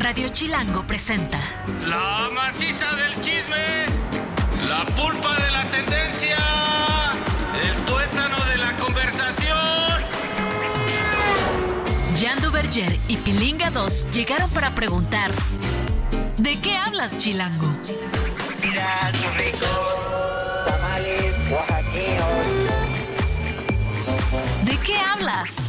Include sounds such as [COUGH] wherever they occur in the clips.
Radio Chilango presenta La maciza del chisme, la pulpa de la tendencia, el tuétano de la conversación. Jan Duverger y Pilinga 2 llegaron para preguntar ¿De qué hablas, Chilango? Mira ricos tamales oaxaqueños. ¿De qué hablas?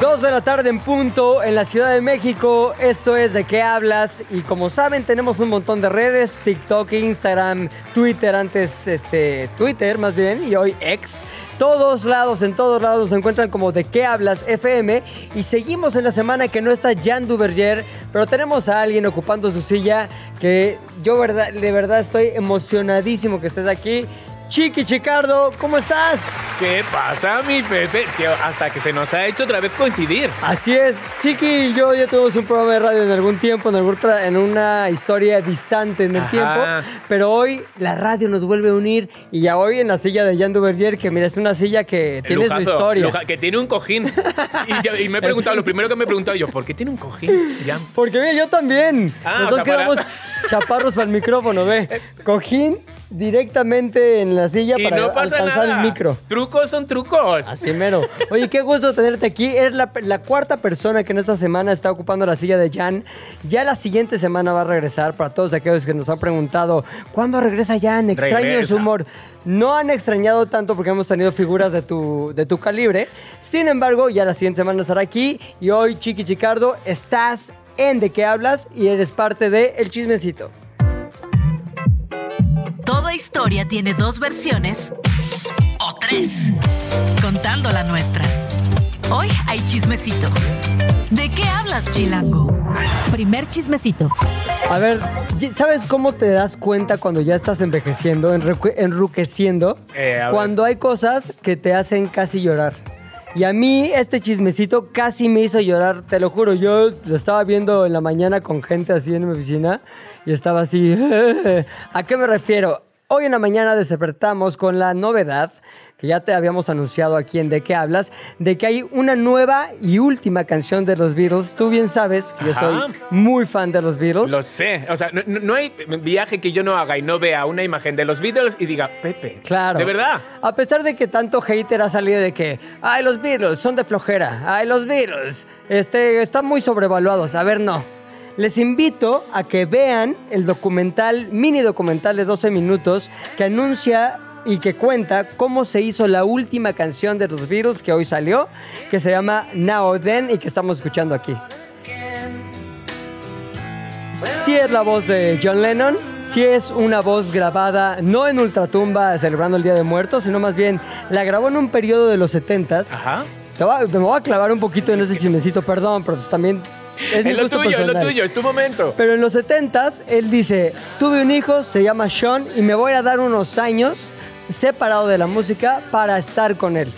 Dos de la tarde en punto en la Ciudad de México. Esto es de qué hablas. Y como saben, tenemos un montón de redes: TikTok, Instagram, Twitter, antes este Twitter más bien, y hoy X. Todos lados, en todos lados se encuentran como de qué hablas FM. Y seguimos en la semana que no está Jan Duverger, pero tenemos a alguien ocupando su silla que yo de verdad estoy emocionadísimo que estés aquí. Chiqui Chicardo, ¿cómo estás? ¿Qué pasa, mi Pepe? Tío, hasta que se nos ha hecho otra vez coincidir. Así es, Chiqui y yo ya tuvimos un programa de radio en algún tiempo, en, algún en una historia distante en el Ajá. tiempo, pero hoy la radio nos vuelve a unir y ya hoy en la silla de Jan Duvergier, que mira, es una silla que tiene su Lujazo, historia. luja- que tiene un cojín. Y, yo- y me he preguntado, [LAUGHS] lo primero que me he preguntado yo, ¿por qué tiene un cojín? Porque mira, yo también. Ah, Nosotros o sea, para- quedamos chaparros para el micrófono, ve. [LAUGHS] Cojín directamente en la silla Y para no pasa alcanzar nada. el micro. Trucos son trucos. Así mero. Oye, qué gusto tenerte aquí. Eres la, la cuarta persona que en esta semana está ocupando la silla de Jan. Ya la siguiente semana va a regresar para todos aquellos que nos han preguntado, ¿cuándo regresa Jan? Extraño Regresa. su humor. No han extrañado tanto porque hemos tenido figuras de tu, de tu calibre. Sin embargo, ya la siguiente semana estará aquí. Y hoy, Chiqui Chicardo, estás en De qué hablas y eres parte de El Chismecito. Historia tiene dos versiones o tres, contando la nuestra. Hoy hay chismecito. ¿De qué hablas, Chilango? Primer chismecito. A ver, ¿sabes cómo te das cuenta cuando ya estás envejeciendo, enruque- enruqueciendo? Eh, cuando hay cosas que te hacen casi llorar. Y a mí este chismecito casi me hizo llorar, te lo juro. Yo lo estaba viendo en la mañana con gente así en mi oficina y estaba así. [LAUGHS] ¿A qué me refiero? Hoy en la mañana despertamos con la novedad que ya te habíamos anunciado aquí en De qué hablas, de que hay una nueva y última canción de los Beatles. Tú bien sabes que yo soy muy fan de los Beatles. Lo sé. O sea, no hay viaje que yo no haga y no vea una imagen de los Beatles y diga, Pepe. Claro. De verdad. A pesar de que tanto hater ha salido de que, ay, los Beatles son de flojera, ay, los Beatles este, están muy sobrevaluados. A ver, no. Les invito a que vean el documental, mini documental de 12 minutos, que anuncia y que cuenta cómo se hizo la última canción de los Beatles que hoy salió, que se llama Now Then y que estamos escuchando aquí. Sí es la voz de John Lennon, sí es una voz grabada no en Ultratumba celebrando el Día de Muertos, sino más bien la grabó en un periodo de los 70s. Ajá. Te voy a- me voy a clavar un poquito en ese chismecito, perdón, pero pues también es mi Es lo gusto tuyo, es lo personal. tuyo, es tu momento. Pero en los 70s, él dice, tuve un hijo, se llama Sean, y me voy a dar unos años separado de la música para estar con él.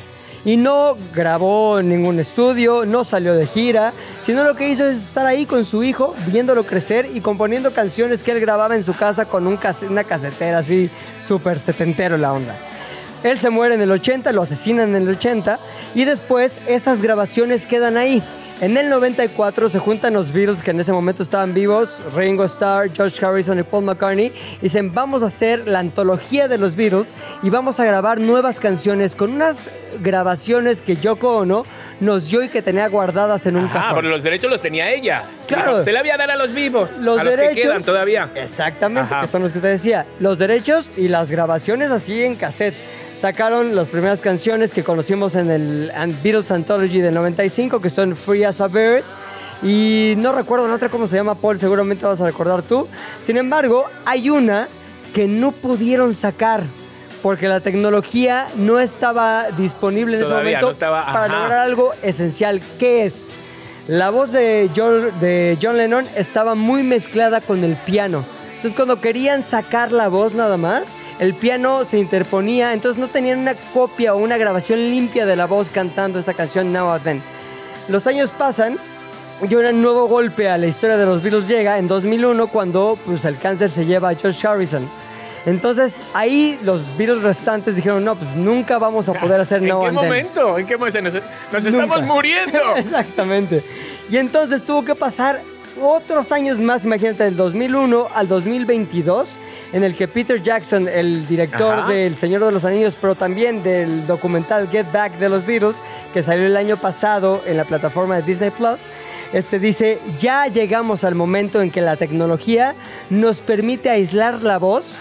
Y no grabó en ningún estudio, no salió de gira, sino lo que hizo es estar ahí con su hijo, viéndolo crecer y componiendo canciones que él grababa en su casa con un case- una casetera así súper setentero la onda. Él se muere en el 80, lo asesinan en el 80 y después esas grabaciones quedan ahí. En el 94 se juntan los Beatles que en ese momento estaban vivos, Ringo Starr, George Harrison y Paul McCartney, y dicen vamos a hacer la antología de los Beatles y vamos a grabar nuevas canciones con unas grabaciones que Yoko Ono nos dio y que tenía guardadas en un Ah, cajón. porque los derechos los tenía ella. Claro. Dijo, Se le había dar a los vivos. Los a los derechos. que quedan todavía. Exactamente, Ajá. que son los que te decía. Los derechos y las grabaciones así en cassette. Sacaron las primeras canciones que conocimos en el Beatles Anthology del 95, que son Free as a Bird. Y no recuerdo la otra cómo se llama, Paul, seguramente vas a recordar tú. Sin embargo, hay una que no pudieron sacar porque la tecnología no estaba disponible en ese momento no estaba, para ajá. lograr algo esencial. ¿Qué es? La voz de John, de John Lennon estaba muy mezclada con el piano. Entonces cuando querían sacar la voz nada más, el piano se interponía, entonces no tenían una copia o una grabación limpia de la voz cantando esta canción Now or Then. Los años pasan y un nuevo golpe a la historia de los Beatles llega en 2001 cuando pues, el cáncer se lleva a George Harrison. Entonces ahí los Beatles restantes dijeron, no, pues nunca vamos a poder hacer [LAUGHS] ¿En Now qué and Then". momento? ¿En qué momento? Nos, nos estamos muriendo. [LAUGHS] Exactamente. Y entonces tuvo que pasar otros años más, imagínate, del 2001 al 2022, en el que Peter Jackson, el director Ajá. del Señor de los Anillos, pero también del documental Get Back de los Beatles, que salió el año pasado en la plataforma de Disney Plus, este dice, ya llegamos al momento en que la tecnología nos permite aislar la voz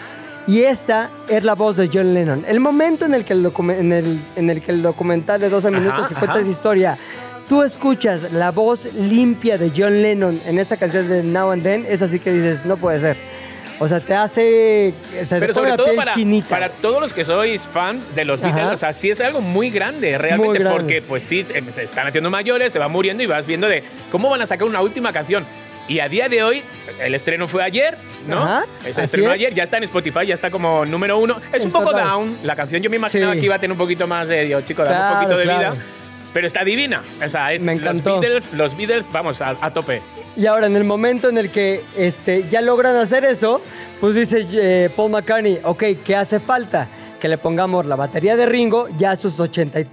y esta es la voz de John Lennon. El momento en el que el, docu- en el, en el, que el documental de 12 minutos que cuenta ajá. esa historia, tú escuchas la voz limpia de John Lennon en esta canción de Now and Then, es así que dices, no puede ser. O sea, te hace... Se Pero sobre la todo para, chinita. para todos los que sois fan de los Ajá. Beatles, o sea, sí es algo muy grande realmente, Muy grande. porque pues sí, se, se están haciendo mayores, se van muriendo y vas viendo de cómo van a sacar una última canción. Y a día de hoy, el estreno fue ayer, ¿no? Ajá, se estrenó es. ayer, ya está en Spotify, ya está como número uno. Es En un poco down, la canción yo me imaginaba Sí. que iba a tener un poquito más de, digo, chico, dame Claro, un poquito de claro. vida. Pero está divina. O sea, es Me los encantó. Beatles, los Beatles, vamos, a, a tope. Y ahora, en el momento en el que este, ya logran hacer eso, pues dice eh, Paul McCartney, ok, ¿qué hace falta? Que le pongamos la batería de Ringo, ya a sus 83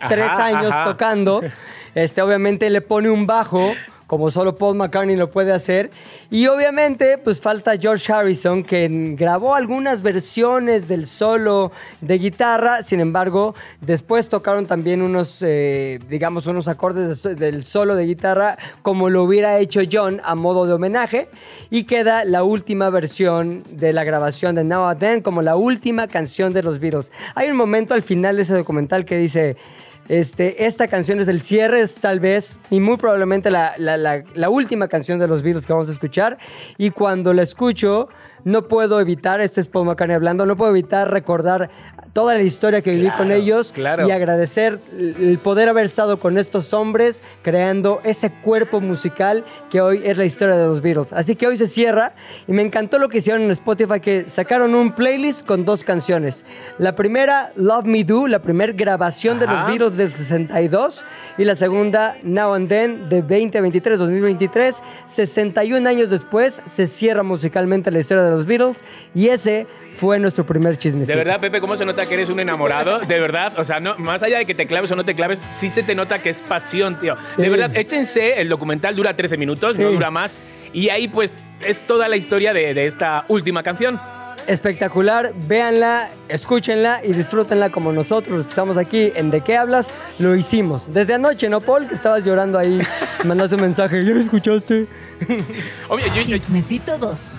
Ajá, años ajá. tocando. [LAUGHS] Este, obviamente le pone un bajo, como solo Paul McCartney lo puede hacer. Y obviamente, pues falta George Harrison, que grabó algunas versiones del solo de guitarra. Sin embargo, después tocaron también unos, eh, digamos, unos acordes del solo de guitarra, como lo hubiera hecho John a modo de homenaje. Y queda la última versión de la grabación de Now and Then, como la última canción de los Beatles. Hay un momento al final de ese documental que dice. Este, esta canción es el cierre, es tal vez, y muy probablemente la, la- última canción de los Beatles que vamos a escuchar. Y cuando la escucho, no puedo evitar, este es Paul McCartney hablando, no puedo evitar recordar toda la historia que viví Claro, con ellos claro. y agradecer el poder haber estado con estos hombres creando ese cuerpo musical que hoy es la historia de los Beatles. Así que hoy se cierra y me encantó lo que hicieron en Spotify, que sacaron un playlist con dos canciones. La primera, Love Me Do, la primera grabación de los Ajá. Beatles del 62 y la segunda, Now and Then de 2023, 2023. 61 años después se cierra musicalmente la historia de los Beatles y ese fue nuestro primer chismecito. De verdad, Pepe, ¿cómo se nota que eres un enamorado? De verdad, o sea, no, más allá de que te claves o no te claves, sí se te nota que es pasión, tío. Sí. De verdad, échense, el documental dura 13 minutos, Sí. no dura más. Y ahí, pues, es toda la historia de, de esta última canción. espectacular. Véanla, escúchenla y disfrútenla como nosotros los que estamos aquí en De qué hablas, lo hicimos. Desde anoche, ¿no, Paul? Que estabas llorando ahí, mandaste un mensaje. ¿Ya lo escuchaste? Oye, yo- yo- Chismecito 2.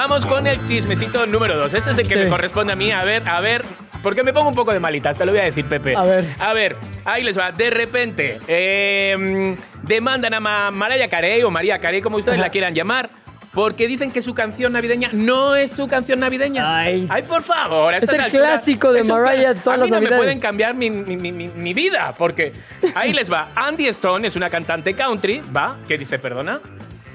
Vamos con el chismecito número 2. Este es el que Sí. me corresponde a mí. A ver, a ver. Porque me pongo un poco de malitas, te lo voy a decir, Pepe. A ver. A ver, ahí les va. De repente, eh, demandan a Ma- Mariah Carey o María Carey, como ustedes Ajá. la quieran llamar, porque dicen que su canción navideña no es su canción navideña. Ay. por favor. Es el clásico de un Mariah cla- todas A mí las no me pueden cambiar mi, mi- mi- mi- mi vida, porque ahí les va. Andy Stone es una cantante country, ¿va? Que dice, perdona.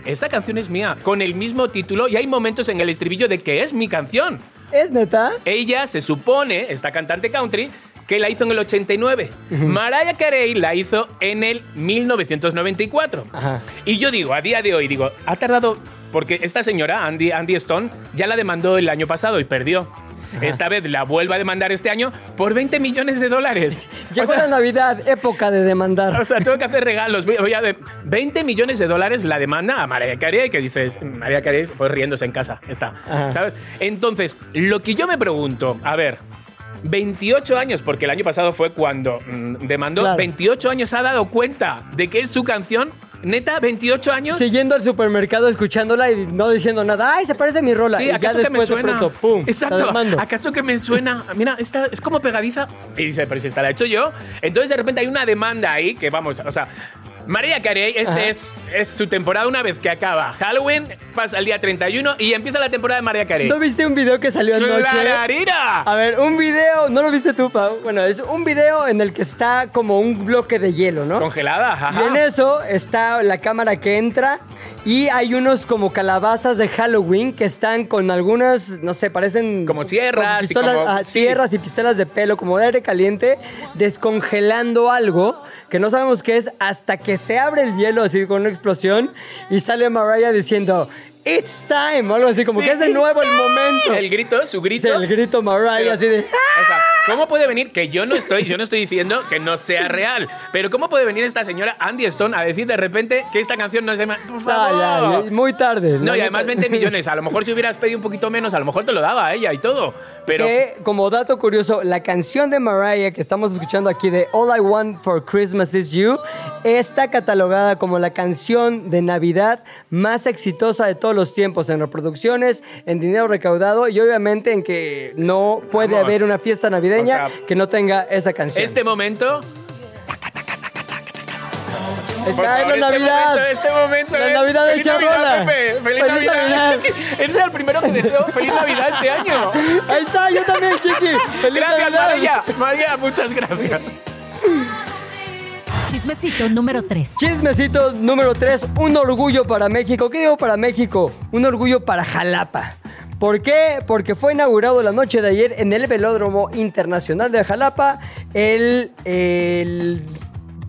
Esa canción es mía, con el mismo título, y hay momentos en el estribillo de que es mi canción. ¿Es neta? Ella se supone, esta cantante country, que la hizo en el 89. Mariah Carey la hizo en el 1994. Ajá. Y yo digo, a día de hoy, digo, ha tardado, porque esta señora, Andy, Andy Stone, ya la demandó el año pasado y perdió. [LAUGHS] Esta vez la vuelve a demandar este año por 20 millones de dólares. [LAUGHS] Llegó O sea, la Navidad, época de demandar. o sea, tengo que hacer [LAUGHS] regalos. Voy- a de 20 millones de dólares la demanda a Mariah Carey, que dices, Mariah Carey, pues riéndose en casa, está. Ajá. ¿Sabes? Entonces, lo que yo me pregunto, a ver, 28 años, porque el año pasado fue cuando mm, demandó, Claro. 28 años ha dado cuenta de que es su canción. Neta, 28 años. Siguiendo al supermercado, escuchándola y no diciendo nada. ¡Ay, se parece a mi rola! Sí, y ya ¿acaso que me suena? pronto, ¡pum! Exacto. ¿Acaso que me suena? Mira, esta es como pegadiza. Y dice, pero si esta la he hecho yo. Entonces de repente hay una demanda ahí que vamos, o sea, María Carey, este Ajá. es, es su temporada una vez que acaba Halloween, pasa el día 31 y empieza la temporada de María Carey. ¿No viste un video que salió anoche? ¡Clararira! A ver, un video, ¿no lo viste tú, Pau? Bueno, es un video en el que está como un bloque de hielo, ¿no? Congelada, ajá. Y en eso está la cámara que entra y hay unos como calabazas de Halloween que están con algunas, no sé, parecen... Como sierras con y pistolas, como- ah, sí. Sierras y pistolas de pelo, como de aire caliente, descongelando algo que no sabemos qué es hasta que se abre el hielo así con una explosión y sale Mariah diciendo... It's time, o algo así, como Sí, que es de nuevo el momento. El grito, su grito. El grito Mariah, Pero- así de. O sea, ¿cómo puede venir? Que yo no estoy, yo no estoy diciendo que no sea real. Pero ¿cómo puede venir esta señora Andy Stone a decir de repente que esta canción no es de ma- Por favor. Ah, ya, muy tarde. No, la y además neta. 20 millones. A lo mejor si hubieras pedido un poquito menos, a lo mejor te lo daba a ella y todo. Pero Que, como dato curioso, la canción de Mariah que estamos escuchando aquí de All I Want for Christmas Is You está catalogada como la canción de Navidad más exitosa de todos los tiempos en reproducciones, en dinero recaudado y obviamente en que no puede Vamos. haber una fiesta navideña O sea, que no tenga esa canción. este momento. Está en la este Navidad. momento, este momento. La es- Navidad. ¡Feliz, ¡Feliz Navidad! Navidad! [LAUGHS] Eres el primero que deseo ¡Feliz Navidad este año! Ahí está, yo también, Chiqui. ¡Feliz Gracias, Navidad! María. María, muchas gracias. Chismecito número 3. Chismecito número 3, un orgullo para México. ¿Qué digo para México? Un orgullo para Jalapa. ¿Por qué? Porque fue inaugurado la noche de ayer en el Velódromo Internacional de Jalapa el... el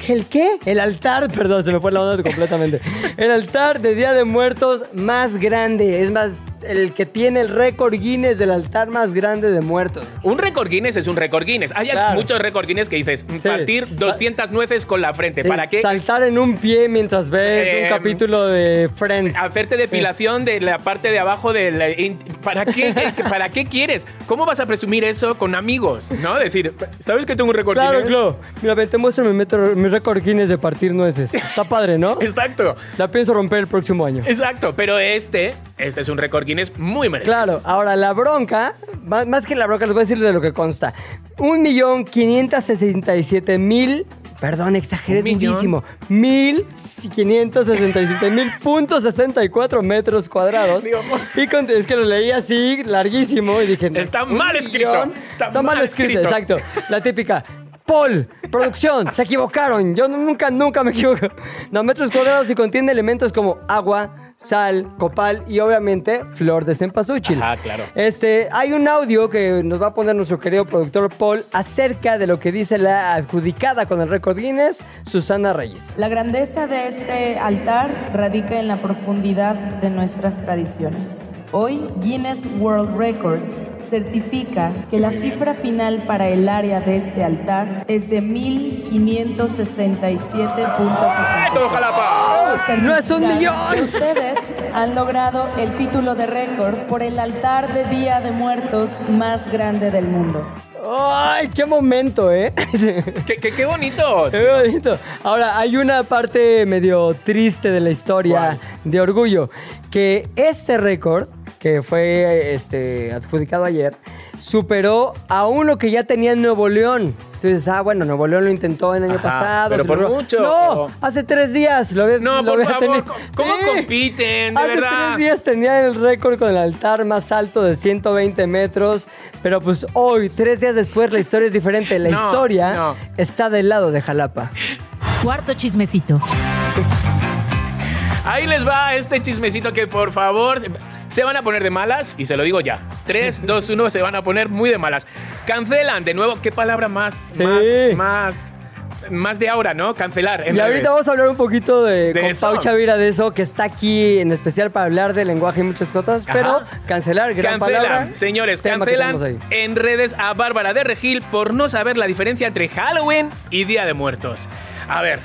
¿El qué? El altar, [LAUGHS] perdón, se me fue la onda completamente. El altar de Día de Muertos más grande. Es más, el que tiene el récord Guinness del altar más grande de muertos. Un récord Guinness es un récord Guinness. Hay Claro. muchos récord Guinness que dices, partir Sa- 200 nueces con la frente. Sí, ¿Para qué? Saltar en un pie mientras ves Eh, un capítulo de Friends. Hacerte depilación de la parte de abajo del... ¿Para qué, ¿Para qué quieres? ¿Cómo vas a presumir eso con amigos? ¿No? Decir, ¿sabes que tengo un récord Claro, Guinness? claro. Mira, ven, te muestro mi, metro- mi récord Guinness de partir nueces. Está padre, ¿no? [LAUGHS] Exacto. La pienso romper el próximo año. Exacto, pero este, este es un récord Guinness muy merecido. Claro, ahora la bronca, más, que la bronca, les voy a decir de lo que consta. Un millón quinientos sesenta y siete mil, perdón, exageré ¿Un millón? durísimo, mil quinientos sesenta y siete mil punto sesenta y cuatro metros cuadrados. Digo, [LAUGHS] y con- es que lo leí así, larguísimo, y dije... Está ¿un mal escrito, millón? está Está, mal mal escrito, escrito. exacto. La típica... Paul, producción, se equivocaron. Yo nunca, nunca me equivoco. No, metros cuadrados y contiene elementos como agua, sal, copal y obviamente flor de cempasúchil. Ajá, claro. Este, hay un audio que nos va a poner nuestro querido productor Paul acerca de lo que dice la adjudicada con el récord Guinness, Susana Reyes. La grandeza de este altar radica en la profundidad de nuestras tradiciones. Hoy, Guinness World Records certifica que la cifra final para el área de este altar es de 1567.60. ¡Todo Jalapa! ¡No es un millón! Que Ustedes han logrado el título de récord por el altar de Día de Muertos más grande del mundo. ¡Ay, qué momento, eh! [LAUGHS] ¡Qué, qué, qué bonito! Qué bonito. Ahora, hay una parte medio triste de la historia de orgullo, que este récord, que fue este, adjudicado ayer, superó a uno que ya tenía en Nuevo León. Entonces, ah, bueno, Nuevo León lo intentó el año Ajá, pasado. pero se por mucho. No, hace tres días lo había No, lo por había favor, tenido. ¿cómo Sí. compiten? De Hace verdad. tres días tenía el récord con el altar más alto de 120 metros, pero pues hoy, tres días después, la historia es diferente. La No, historia no. está del lado de Jalapa. Cuarto chismecito. Ahí les va este chismecito que por favor se van a poner de malas y se lo digo ya. 3, 2, 1 se van a poner muy de malas. Cancelan de nuevo. ¿Qué palabra más, Sí. más, más, más de ahora, no? Cancelar. en Y ahorita vamos a hablar un poquito de, ¿De con eso? Pau Chavira de eso, que está aquí en especial para hablar de lenguaje y muchas cosas, Ajá. pero cancelar, gran Cancelan, palabra. señores, cancelan en redes a Bárbara de Regil por no saber la diferencia entre Halloween y Día de Muertos. A ver,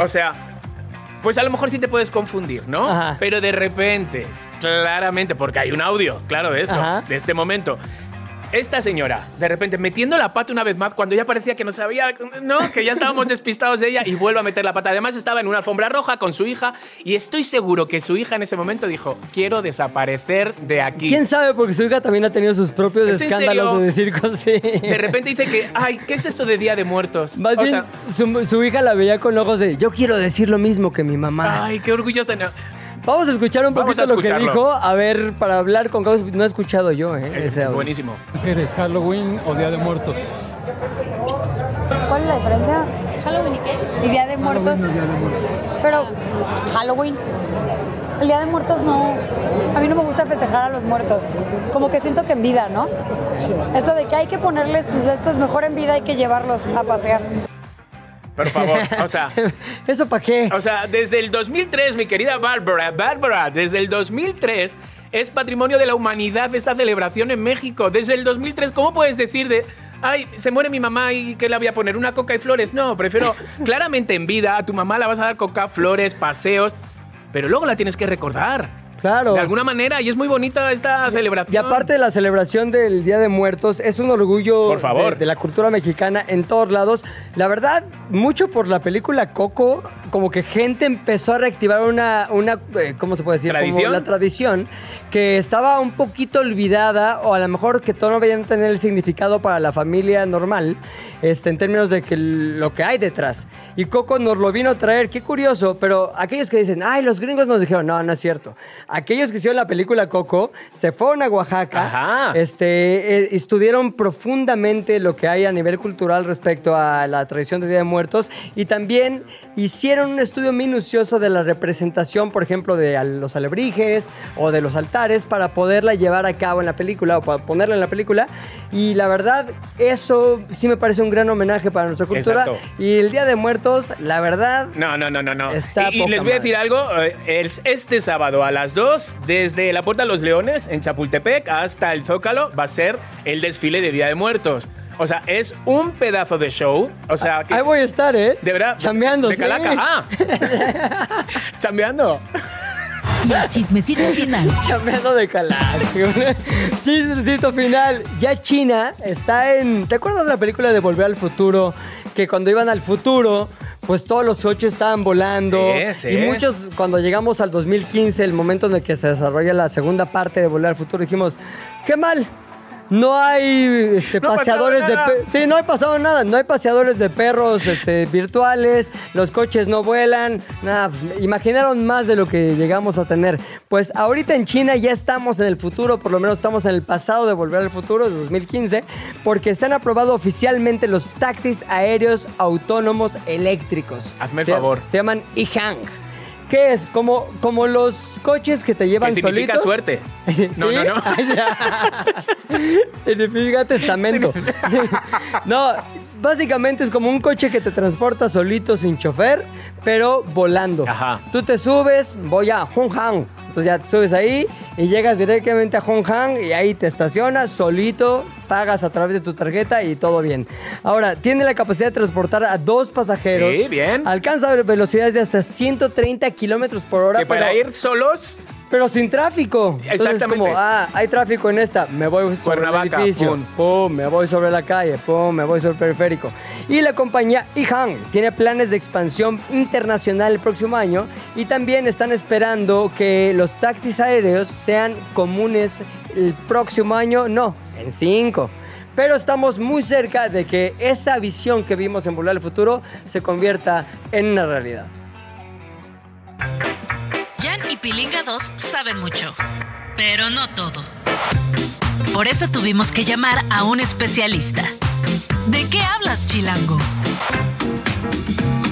o sea, pues a lo mejor sí te puedes confundir, ¿no? Ajá. Pero de repente, claramente, porque hay un audio, claro, de esto, Ajá. de este momento. Esta señora, de repente, metiendo la pata una vez más, cuando ya parecía que no sabía, ¿no? Que ya estábamos [LAUGHS] despistados de ella y vuelve a meter la pata. Además, estaba en una alfombra roja con su hija y estoy seguro que su hija en ese momento dijo: Quiero desaparecer de aquí. ¿Quién sabe? Porque su hija también ha tenido sus propios ¿Es en escándalos de decir cosas. sí. De repente dice que, ay, ¿qué es eso de Día de Muertos? [LAUGHS] Más o bien, sea, su, su hija la veía con ojos de yo quiero decir lo mismo que mi mamá. ay, qué orgullosa. No. Vamos a escuchar un Vamos poquito lo que dijo. A ver, para hablar con Caos, no he escuchado yo, ¿eh? Eh, ese audio. buenísimo. ¿Prefieres Halloween o Día de Muertos? ¿Cuál es la diferencia? ¿Halloween y qué? ¿Y Día de Muertos? Día de Muertos. Pero Halloween. El Día de Muertos no. A mí no me gusta festejar a los muertos. Como que siento que en vida, ¿no? Eso de que hay que ponerles sus estos mejor en vida hay que llevarlos a pasear. Por favor, o sea, [LAUGHS] ¿Eso para qué? o sea, desde el 2003, mi querida Bárbara, Bárbara, desde el 2003 es patrimonio de la humanidad esta celebración en México. Desde el 2003, ¿cómo puedes decir de Ay, se muere mi mamá y ¿qué le voy a poner? ¿Una coca y flores? No, prefiero [LAUGHS] claramente en vida a tu mamá la vas a dar coca, flores, paseos, pero luego la tienes que recordar. Claro. De alguna manera, y es muy bonita esta celebración. Y aparte de la celebración del Día de Muertos, es un orgullo Por favor. De, de la cultura mexicana en todos lados. La verdad, mucho por la película Coco, como que gente empezó a reactivar una, una eh, ¿cómo se puede decir? Como ¿Tradición? la tradición que estaba un poquito olvidada o a lo mejor que todo no veían tener el significado para la familia normal, este, en términos de que lo que hay detrás. Y Coco nos lo vino a traer, qué curioso, pero aquellos que dicen, ay, los gringos nos dijeron, no, no es cierto. Aquellos que hicieron la película Coco se fueron a Oaxaca, Ajá. este, eh, estudiaron profundamente lo que hay a nivel cultural respecto a la tradición de Día de Muertos y también hicieron un estudio minucioso de la representación, por ejemplo, de los alebrijes o de los altares para poderla llevar a cabo en la película o para ponerla en la película. Y la verdad, eso sí me parece un gran homenaje para nuestra cultura. Exacto. Y el Día de Muertos, la verdad, No, no, no, no, no. Está y, y les voy a decir algo. eh, es- Este sábado a las 2, desde la Puerta de los Leones, en Chapultepec, hasta el Zócalo, va a ser el desfile de Día de Muertos. O sea, es un pedazo de show. O sea, que, ahí voy a estar, ¿eh? de verdad. Chambeando, De sí. calaca. [LAUGHS] Ah. [LAUGHS] Chambeando. Y el chismecito final. [LAUGHS] Chambeando de calaca. Chismecito final. Ya China está en. ¿Te acuerdas de la película de Volver al Futuro? Que cuando iban al futuro, pues todos los coches estaban volando. Sí, sí. Y muchos, cuando llegamos al 2015, el momento en el que se desarrolla la segunda parte de Volver al Futuro, dijimos: ¡Qué mal! No hay este, No ha paseadores de pasado nada. pe- Sí, no hay pasado nada. No hay paseadores de perros este, virtuales. Los coches no vuelan. Nada, pues, imaginaron más de lo que llegamos a tener. Pues ahorita en China ya estamos en el futuro, por lo menos estamos en el pasado de Volver al Futuro de 2015, porque se han aprobado oficialmente los taxis aéreos autónomos eléctricos. Hazme el Se- favor. Se llaman e-hang. ¿Qué es? Como, como los coches que te llevan Que significa solitos. suerte. [LAUGHS] Sí, No, no, no. [LAUGHS] [LAUGHS] Significa testamento. no, básicamente es como un coche que te transporta solito sin chofer, pero volando. Ajá. Tú te subes, voy a Hong Kong. Entonces ya te subes ahí y llegas directamente a Hong Kong y ahí te estacionas solito, pagas a través de tu tarjeta y todo bien. Ahora, tiene la capacidad de transportar a dos pasajeros. Sí, bien. Alcanza velocidades de hasta 130 kilómetros por hora. Que para pero- ir solos, pero sin tráfico. Entonces es Exactamente. como, ah, hay tráfico en esta, me voy sobre el Cuernavaca, edificio, pum. pum. me voy sobre la calle, pum, me voy sobre el periférico. Y la compañía Ihang tiene planes de expansión internacional el próximo año y también están esperando que los taxis aéreos sean comunes el próximo año, no, en cinco. Pero estamos muy cerca de que esa visión que vimos en Volar al Futuro se convierta en una realidad. Jan y Pilinga 2 saben mucho, pero no todo. Por eso tuvimos que llamar a un especialista. ¿De qué hablas, Chilango?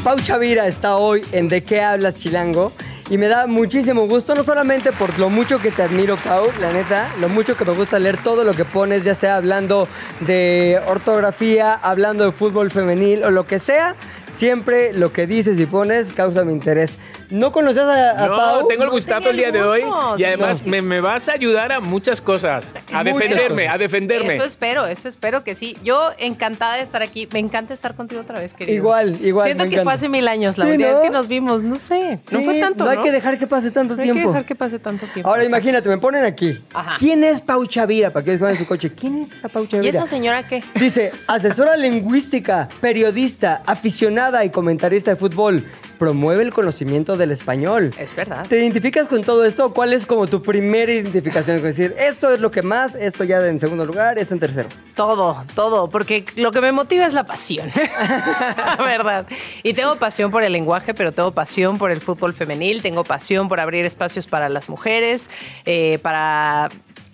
Pau Chavira está hoy en De qué hablas Chilango y me da muchísimo gusto, no solamente por lo mucho que te admiro, Pau, la neta, lo mucho que me gusta leer todo lo que pones, ya sea hablando de ortografía, hablando de fútbol femenil o lo que sea, siempre lo que dices y pones causa mi interés. ¿No conocías a, a no, Pau? tengo el gustazo el día el de hoy. Y sí. además me, me vas a ayudar a muchas cosas. A defenderme, a defenderme. Eso espero, eso espero que sí. Yo encantada de estar aquí. Me encanta estar contigo otra vez, querido. Igual, igual, Siento me que encanta. fue hace mil años la Sí, última ¿no? vez que nos vimos. No sé. no fue tanto. No No, hay que dejar que pase tanto No hay que tiempo. dejar que pase tanto tiempo. Ahora exacto. imagínate, me ponen aquí. Ajá. ¿Quién es Pau Chavira? Para que vean su coche. ¿Quién es esa Pau Chavira? ¿Y esa señora qué? Dice, asesora lingüística, periodista, aficionada y comentarista de fútbol. Promueve el conocimiento del español. Es verdad. ¿Te identificas con todo esto? ¿Cuál es como tu primera identificación? Es decir, esto es lo que más, esto ya en segundo lugar, esto en tercero. Todo, todo, porque lo que me motiva es la pasión, [LAUGHS] la verdad. Y tengo pasión por el lenguaje, pero tengo pasión por el fútbol femenil, tengo pasión por abrir espacios para las mujeres, eh, para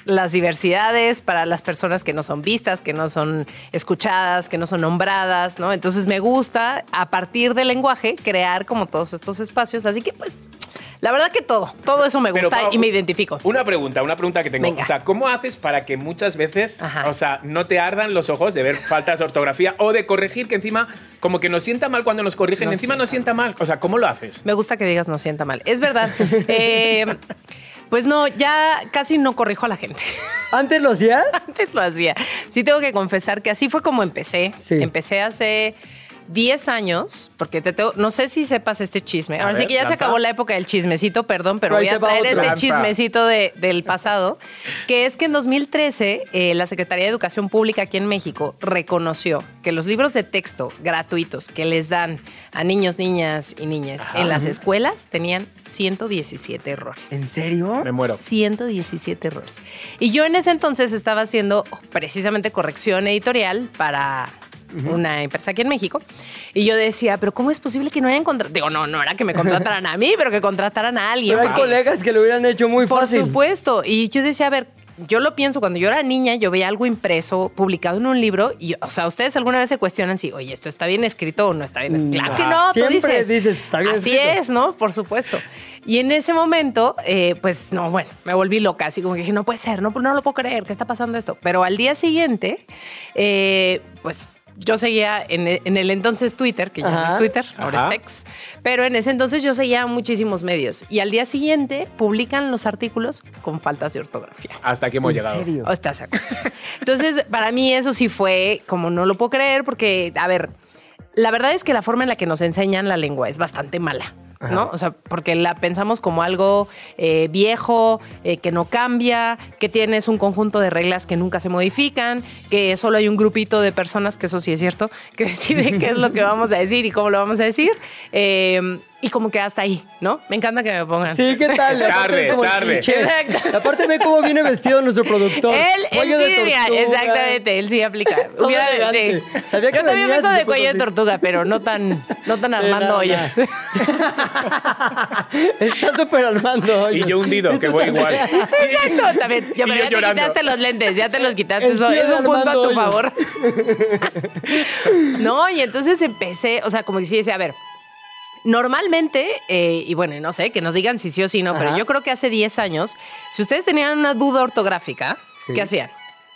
las diversidades, para las personas que no son vistas, que no son escuchadas, que no son nombradas, ¿no? Entonces me gusta, a partir del lenguaje, crear como todos estos espacios. Así que pues La verdad que todo, todo eso me Pero, gusta Pau, y me identifico. Una pregunta, una pregunta que tengo. Venga. O sea, ¿cómo haces para que muchas veces, Ajá. o sea, no te ardan los ojos de ver faltas de ortografía o de corregir que encima, como que nos sienta mal cuando nos corrigen, No encima sienta nos sienta mal? O sea, ¿cómo lo haces? Me gusta que digas no sienta mal. Es verdad. [LAUGHS] Eh, pues no, ya casi no corrijo a la gente. [LAUGHS] ¿Antes lo hacías? Antes lo hacía. Sí tengo que confesar que así fue como empecé. Sí. Empecé hace 10 años, porque te tengo- no sé si sepas este chisme. Ahora sí que ya se acabó la época del chismecito, perdón, pero voy a traer este Lanza. chismecito de- del pasado, que es que en 2013 eh, la Secretaría de Educación Pública aquí en México reconoció que los libros de texto gratuitos que les dan a niños, niñas y niñas en las escuelas tenían 117 errores. ¿En serio? Me muero. 117 errores. Y yo en ese entonces estaba haciendo precisamente corrección editorial para una empresa aquí en México. Y yo decía, pero ¿cómo es posible que no hayan contratado? Digo, no, no era que me contrataran a mí, pero que contrataran a alguien. Pero hay colegas que lo hubieran hecho muy Por fácil. supuesto. Y yo decía, a ver, yo lo pienso, cuando yo era niña, yo veía algo impreso, publicado en un libro, y, o sea, ustedes alguna vez se cuestionan si, oye, esto está bien escrito o no está bien escrito. Claro que Ajá. no, tú Mm, Siempre dices. dices, "Está bien Así escrito". es, ¿no? Por supuesto. Y en ese momento, eh, pues, no, bueno, me volví loca, así como que dije, no puede ser, no, no lo puedo creer, ¿qué está pasando esto? Pero al día siguiente, eh, pues... Yo seguía en el, en el entonces Twitter, que ya no es Twitter, ahora Ajá. es X, pero en ese entonces yo seguía muchísimos medios y al día siguiente publican los artículos con faltas de ortografía. Hasta aquí hemos ¿En llegado. serio? ¿O estás de acuerdo? Entonces, para mí eso sí fue como no lo puedo creer porque, a ver, la verdad es que la forma en la que nos enseñan la lengua es bastante mala. ¿No? O sea, porque la pensamos como algo eh, viejo, eh, que no cambia, que tienes un conjunto de reglas que nunca se modifican, que solo hay un grupito de personas, que eso sí es cierto, [LAUGHS] que decide qué es lo que vamos a decir y cómo lo vamos a decir. Eh, y como que hasta ahí, ¿no? Me encanta que me pongan. Sí, ¿qué tal? [LAUGHS] Tarde, tarde. Aparte ve cómo viene vestido nuestro productor. Él, él sí, tortuga. exactamente, él sí aplica. [LAUGHS] Hubiera- sí. Sabía que Yo también venías vengo de cuello de tortuga, pero no tan, no tan Armando no. [LAUGHS] Está súper Armando. Y yo hundido, que voy igual. Exacto, también. Ya, Y pero yo ya llorando. te quitaste los lentes, ya te los quitaste. Eso es un punto a tu Hoyos. favor. no, y entonces empecé, o sea, como que sí decía, a ver. Normalmente, eh, y bueno, no sé, que nos digan si sí o si no, pero yo creo que hace 10 años, si ustedes tenían una duda ortográfica, Sí. ¿qué hacían?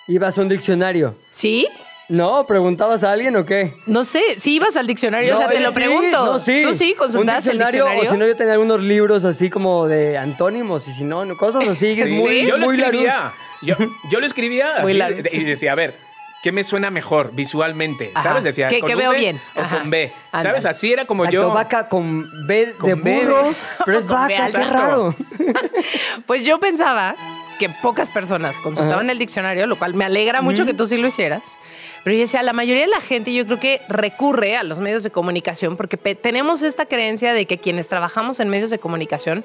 ¿Ibas a un diccionario? ¿Sí? ¿No? ¿Preguntabas a alguien o qué? No sé, si ibas al diccionario, o sea, te lo sí, pregunto. No, sí. ¿Tú sí consultabas un el diccionario? diccionario? O si no, yo tenía algunos libros así como de antónimos y si no, no, cosas así. [LAUGHS] Sí, Muy, yo lo muy escribía. Yo, yo lo escribía Muy así, y decía, a ver, ¿qué me suena mejor visualmente? Ajá. ¿Sabes? Decía, ¿Qué- ¿con qué V veo bien? O Ajá. con B. ¿Sabes? Así era como Exacto, yo. vaca con B de Con B. burro, [LAUGHS] pero es Con B vaca, qué raro. [LAUGHS] Pues yo pensaba que pocas personas consultaban el diccionario, lo cual me alegra mucho que tú sí lo hicieras. Pero yo decía, la mayoría de la gente yo creo que recurre a los medios de comunicación porque tenemos esta creencia de que quienes trabajamos en medios de comunicación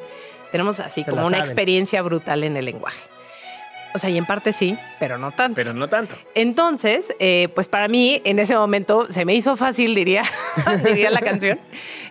tenemos así Se como una saben. experiencia brutal en el lenguaje. O sea, y en parte sí, pero no tanto. Pero no tanto. Entonces, eh, pues para mí en ese momento se me hizo fácil, diría, [LAUGHS] diría la canción,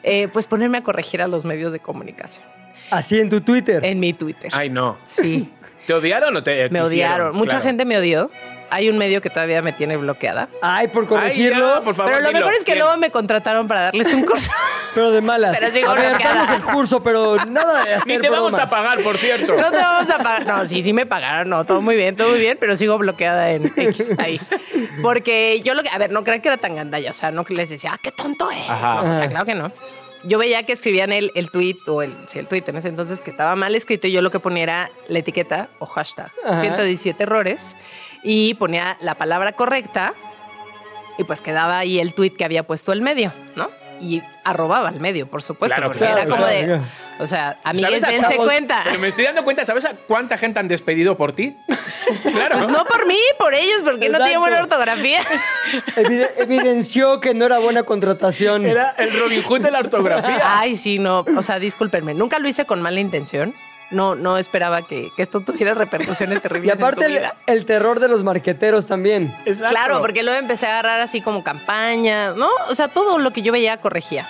eh, pues ponerme a corregir a los medios de comunicación Así en tu Twitter. en mi Twitter. Ay, no. Sí, [LAUGHS] ¿Te odiaron o te me quisieron? odiaron. Mucha Claro. gente me odió. Hay un medio que todavía me tiene bloqueada. Ay, por Ay, corregirlo, ya, por favor, Pero lo dilo. mejor es que ¿Quién? luego me contrataron para darles un curso. [LAUGHS] pero de malas. Pero sigo a ver, bloqueada. damos el curso, pero nada de hacer Ni te vamos a pagar, por cierto. [LAUGHS] No te vamos a pagar. No, sí, sí me pagaron. No, todo muy bien, todo muy bien, pero sigo bloqueada en X [LAUGHS] ahí. Porque yo lo que. A ver, no crean que era tan gandalla. O sea, no que les decía, ah, qué tonto es. Ajá. No, o sea, claro que no. Yo veía que escribían el, el tweet o el, sí, el tweet en ese entonces que estaba mal escrito y yo lo que ponía era la etiqueta o hashtag Ajá. 117 errores y ponía la palabra correcta y pues quedaba ahí el tweet que había puesto el medio, ¿no? Y arrobaba al medio, por supuesto, Claro, porque claro, era como de, o sea, amigues, ¿Sabes a dense chavos? cuenta. Pero me estoy dando cuenta, ¿sabes a cuánta gente han despedido por ti? [LAUGHS] claro. Pues no por mí, por ellos, porque no tiene buena ortografía. [LAUGHS] Evide- evidenció que no era buena contratación. Era el Robin Hood de la ortografía. Ay, sí, no. O sea, discúlpenme. Nunca lo hice con mala intención. No, no esperaba que, que esto tuviera repercusiones [LAUGHS] y terribles aparte en tu el, vida. el terror de los marqueteros también. Exacto. Claro, porque luego empecé a agarrar así como campañas, ¿no? O sea, todo lo que yo veía corregía.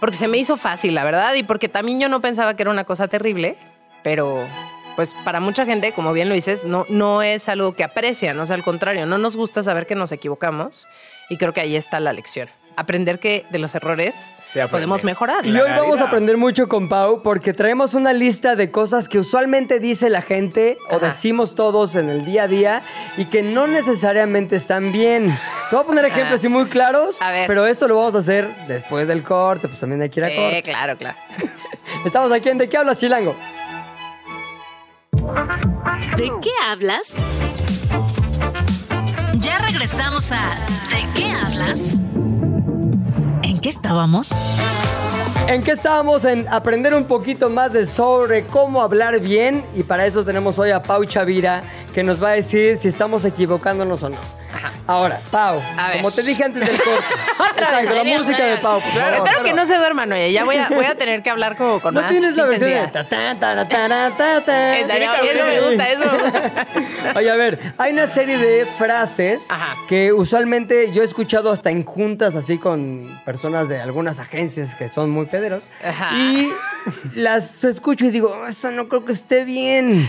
Porque se me hizo fácil, la verdad, y porque también yo no pensaba que era una cosa terrible, pero pues para mucha gente, como bien lo dices, no, no es algo que aprecian, o sea, al contrario, no nos gusta saber que nos equivocamos y creo que ahí está la lección. Aprender que de los errores podemos mejorar. Y hoy vamos a aprender mucho con Pau porque traemos una lista de cosas que usualmente dice la gente o decimos todos en el día a día y que no necesariamente están bien. Te voy a poner ejemplos así muy claros, A ver. pero esto lo vamos a hacer después del corte, pues también hay que ir a Eh, corte. claro, claro. [LAUGHS] Estamos aquí en ¿De qué hablas, Chilango? ¿De qué hablas? Ya regresamos a ¿De qué hablas? ¿En qué estábamos? ¿En qué estábamos? En aprender un poquito más de sobre cómo hablar bien y para eso tenemos hoy a Pau Chavira que nos va a decir si estamos equivocándonos o no. Ajá. Ahora, Pau, A ver. como te dije antes del corte, [LAUGHS] Otra vez, exacto, la música de. Pau, Claro. Espero que no se duerman, oye. Ya voy a, voy a tener que hablar como con No más tienes la versión de intensidad. ta, ta, ta, ta, ta, ta, [LAUGHS] ta. Estaría- Tiene que Eso me gusta, eso me [LAUGHS] gusta. Oye, a ver, hay una serie de frases Ajá. que usualmente yo he escuchado hasta en juntas así con personas de algunas agencias que son muy pederos. Ajá. Y las escucho y digo, "Oh, eso no creo que esté bien.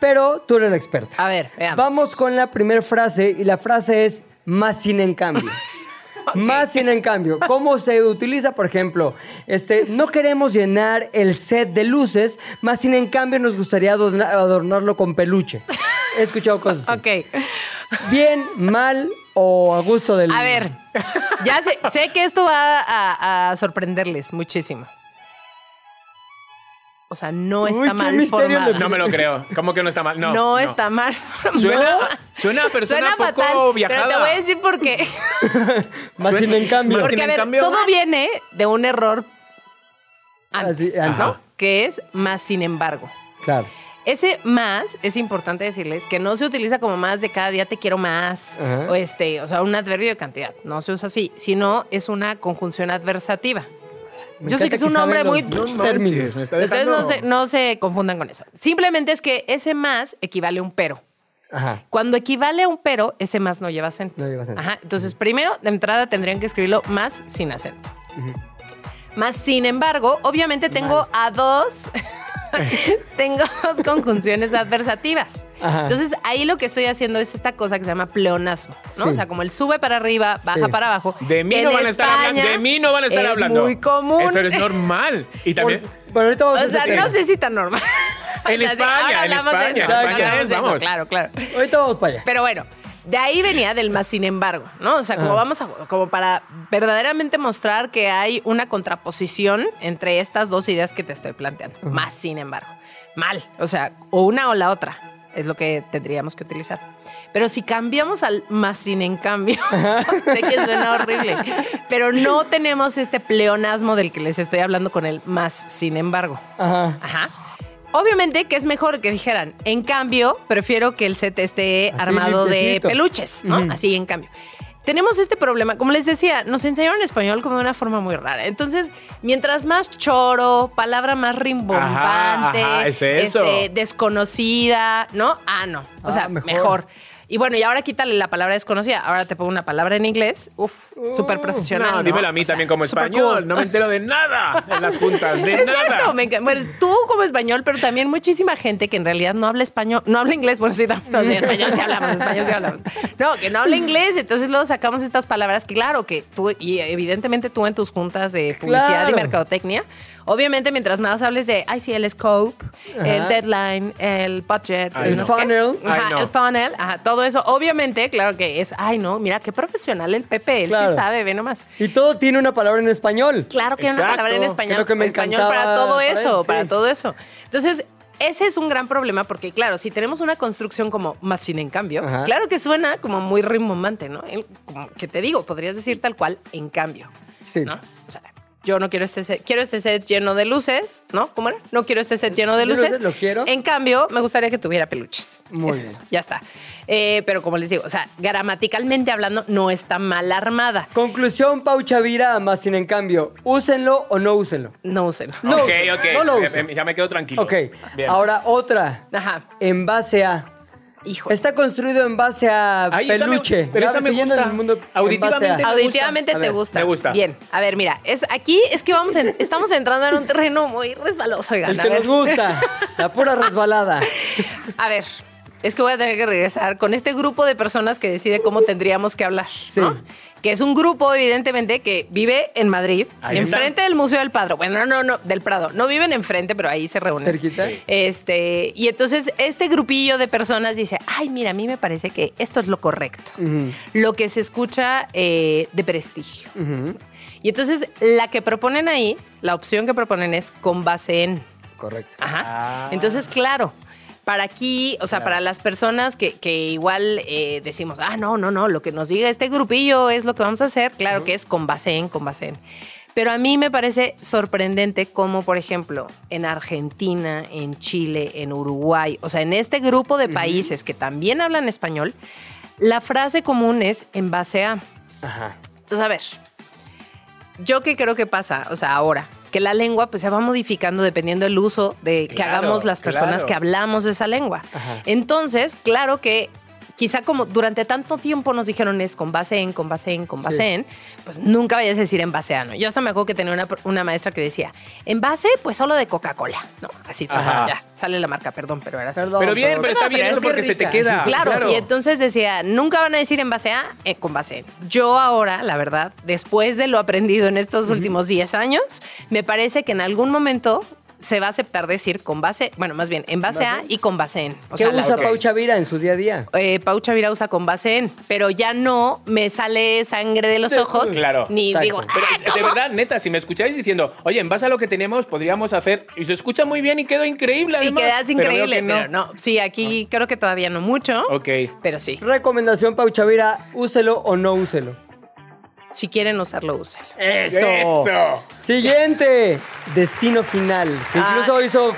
Pero tú eres la experta. A ver, veamos. Vamos con la primera frase y la frase es más sin en cambio. [LAUGHS] Más sin en cambio. ¿Cómo se utiliza, por ejemplo? Este, no queremos llenar el set de luces, más sin en cambio nos gustaría adorna- adornarlo con peluche. He escuchado cosas así. [LAUGHS] Ok. Bien, mal o a gusto del... A ver, ya sé, sé que esto va a, a sorprenderles muchísimo. O sea, no Uy, está mal le- No me lo creo. ¿Cómo que no está mal? No. No, está mal. Suena, [LAUGHS] suena a persona Suena poco fatal, viajada. pero te voy a decir por qué. [LAUGHS] Más Suena- sin en cambio. Porque, a ver, cambio- todo viene de un error antes, Así, antes. ¿no? Que es más sin embargo. Claro. Ese más es importante decirles que no se utiliza como más de cada día te quiero más Ajá. o este, o sea, un adverbio de cantidad. No se usa así, sino es una conjunción adversativa. Me Yo sé que es un sabe nombre muy- No términos. manches, me está Entonces dejando- no se, no se confundan con eso. Simplemente es que ese más equivale a un pero. Ajá. Cuando equivale a un pero, ese más no lleva acento. No lleva acento. Ajá. Entonces, primero, de entrada, tendrían que escribirlo más sin acento. Más sin embargo, obviamente tengo a dos. [LAUGHS] tengo dos conjunciones adversativas. Ajá. Entonces, ahí lo que estoy haciendo es esta cosa que se llama pleonasmo, ¿no? Sí. O sea, como el sube para arriba, baja Sí. para abajo. De mí no van a estar hablando. De mí no van a estar es hablando. muy común. Pero es normal. Y [LAUGHS] también. Por- Pero ahorita vamos O sea, ese no sé si tan normal. En [LAUGHS] O sea, sí, España, ahora en hablamos de eso, España hablamos es, de eso, claro, claro. Ahorita vamos para allá. Pero bueno, de ahí venía del más sin embargo, ¿no? O sea, como Ajá. vamos a, como para verdaderamente mostrar que hay una contraposición entre estas dos ideas que te estoy planteando. Más sin embargo. Mal. O sea, o una o la otra. Es lo que tendríamos que utilizar. Pero si cambiamos al más sin en cambio, [LAUGHS] sé que suena horrible, pero no tenemos este pleonasmo del que les estoy hablando con el más sin embargo. Ajá. Ajá. Obviamente que es mejor que dijeran, en cambio, prefiero que el set esté Así armado de peluches, ¿no? Así en cambio. Tenemos este problema, como les decía, nos enseñaron español como de una forma muy rara. Entonces, mientras más choro, palabra más rimbombante, Ajá, ajá, es eso. este, desconocida, ¿no? Ah, no. O Ah, sea, mejor. mejor. Y bueno, y ahora quítale la palabra desconocida. Ahora te pongo una palabra en inglés. Uf, súper profesional. No, ¿no? dímelo a mí O sea, también como español. cool. No me entero de nada en las juntas. De Exacto, nada. me encanta. Pues tú como español, pero también muchísima gente que en realidad no habla español, no habla inglés, bueno, sí, no, sí, español sí hablamos, español sí hablamos. No, que no habla inglés, entonces luego sacamos estas palabras que claro que tú, y evidentemente tú en tus juntas de publicidad y mercadotecnia, obviamente mientras más hables de, ay sí, el scope, el deadline, el budget, Ay, no. qué. Funnel. Ajá, Ay, no. el funnel, ajá, todo eso, obviamente, claro que es, ay no, mira qué profesional el Pepe, él Claro. sí sabe, ve nomás. Y todo tiene una palabra en español. Claro que hay una Exacto. palabra en español, Creo que me español para todo eso, eso, para sí. todo eso. Entonces, ese es un gran problema porque, claro, si tenemos una construcción como más sin en cambio, Ajá. claro que suena como muy rimbombante, ¿no? El- Como que te digo, podrías decir tal cual en cambio, Sí. ¿no? O sea, yo no quiero este set, quiero este set lleno de luces, ¿no? ¿Cómo era? No quiero este set lleno de luces. lo quiero. En cambio, me gustaría que tuviera peluches. Muy Es bien. esto, Ya está. Eh, pero como les digo, o sea, gramaticalmente hablando, no está mal armada. Conclusión, Pau Chavira, más sin en cambio. Úsenlo o no úsenlo. No usen. No, ok, ok. no lo Eh, usen. eh, ya me quedo tranquilo. Ok, Bien. ahora otra. Ajá. En base a. Hijo. Está construido en base a Ay, esa me- peluche. pero esa me gusta. en el mundo en Auditivamente me Auditivamente gusta. te ver, gusta. me gusta. Bien. A ver, mira, es aquí es que vamos en- [LAUGHS] estamos entrando en un terreno muy resbaloso, oigan. El a que ver. nos gusta. [LAUGHS] La pura resbalada. A ver, es que voy a tener que regresar con este grupo de personas que decide cómo tendríamos que hablar, ¿no? Que es un grupo, evidentemente, que vive en Madrid, Ahí enfrente del Museo del Prado. Bueno, no, no, del Prado. No viven enfrente, pero ahí se reúnen. ¿Cerquita? Este, y entonces este grupillo de personas dice, ay, mira, a mí me parece que esto es lo correcto. Lo que se escucha eh, de prestigio. Y entonces la que proponen ahí, la opción que proponen es con base en. Correcto. Ajá. Ah. Entonces, claro, para aquí, o sea, para las personas que, que igual eh, decimos, ah, no, no, no, lo que nos diga este grupillo es lo que vamos a hacer, claro que es con base en, con base en. Pero a mí me parece sorprendente como, por ejemplo, en Argentina, en Chile, en Uruguay, o sea, en este grupo de países que también hablan español, la frase común es en base a. Ajá. Entonces, a ver, yo qué creo que pasa, o sea, ahora, que la lengua pues se va modificando dependiendo del uso de que Claro, hagamos las personas claro. que hablamos esa lengua. Ajá. Entonces, claro que quizá como durante tanto tiempo nos dijeron es con base en, con base en, con base Sí. en, pues nunca vayas a decir en base a, ¿no? Yo hasta me acuerdo que tenía una, una maestra que decía, en base, pues solo de Coca-Cola, ¿no? Así, Ajá. ya, sale la marca, perdón, pero era así. Perdón, Pero bien, pero está No, bien pero eso es porque que se te queda. Claro, y entonces decía, nunca van a decir en base a, eh, con base en. Yo ahora, la verdad, después de lo aprendido en estos últimos 10 años, me parece que en algún momento se va a aceptar decir con base, bueno, más bien en base a y con base en. O ¿Qué sea, usa. Pau Chavira en su día a día? Eh, Pau Chavira usa con base en, pero ya no me sale sangre de los ojos, Claro. ni Exacto. digo, Pero "Ah, es- de ¿cómo?". verdad, neta, si me escucháis diciendo, oye, en base a lo que tenemos, podríamos hacer. Y se escucha muy bien y quedó increíble. y Además, quedas Pero veo increíble, pero no. Sí, aquí creo que todavía no mucho, Ok. pero sí. Recomendación, Pau Chavira, úselo o no úselo. Si quieren usarlo, úsenlo. Eso. Eso. Siguiente, Destino Final, que Ah. incluso hizo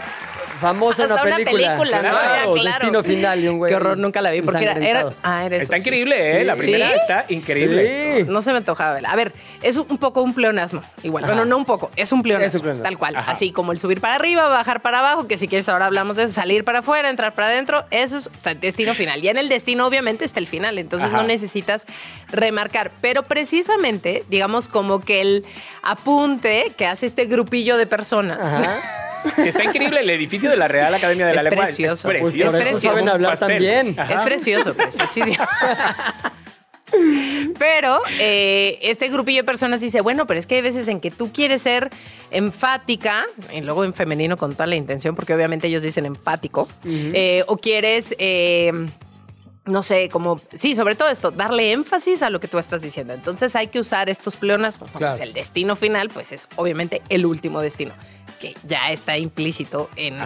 famosa Hasta una una película. película, ¿no? Claro, Ya, claro. Destino Final y un güey. Qué horror, nunca la vi porque era, ah, era eso, Está sí. increíble, ¿eh? La Sí. primera ¿Sí? está increíble. Sí. No se me antojaba verla. A ver, es un poco un pleonasmo. Igual. Ajá. Bueno, no un poco, es un pleonasmo. Es un pleonasmo. Tal cual. Ajá. Así como el subir para arriba, bajar para abajo, que si quieres ahora hablamos de eso, salir para afuera, entrar para adentro. Eso es o sea, destino final. Y en el destino, obviamente, está el final. Entonces Ajá. no necesitas remarcar. Pero precisamente, digamos, como que el apunte que hace este grupillo de personas. Ajá. Que está increíble el edificio de la Real Academia de la Es Lengua. precioso. Es precioso. por eso saben hablar también. Es precioso, preciosísimo. [LAUGHS] Pero eh, este grupillo de personas dice, bueno, pero es que hay veces en que tú quieres ser enfática, y luego en femenino con toda la intención, porque obviamente ellos dicen enfático, eh, o quieres... eh, no sé, como, sí, sobre todo esto, darle énfasis a lo que tú estás diciendo. Entonces hay que usar estos pleonasmos. Bueno, Claro. el destino final, pues es obviamente el último destino, que ya está implícito en,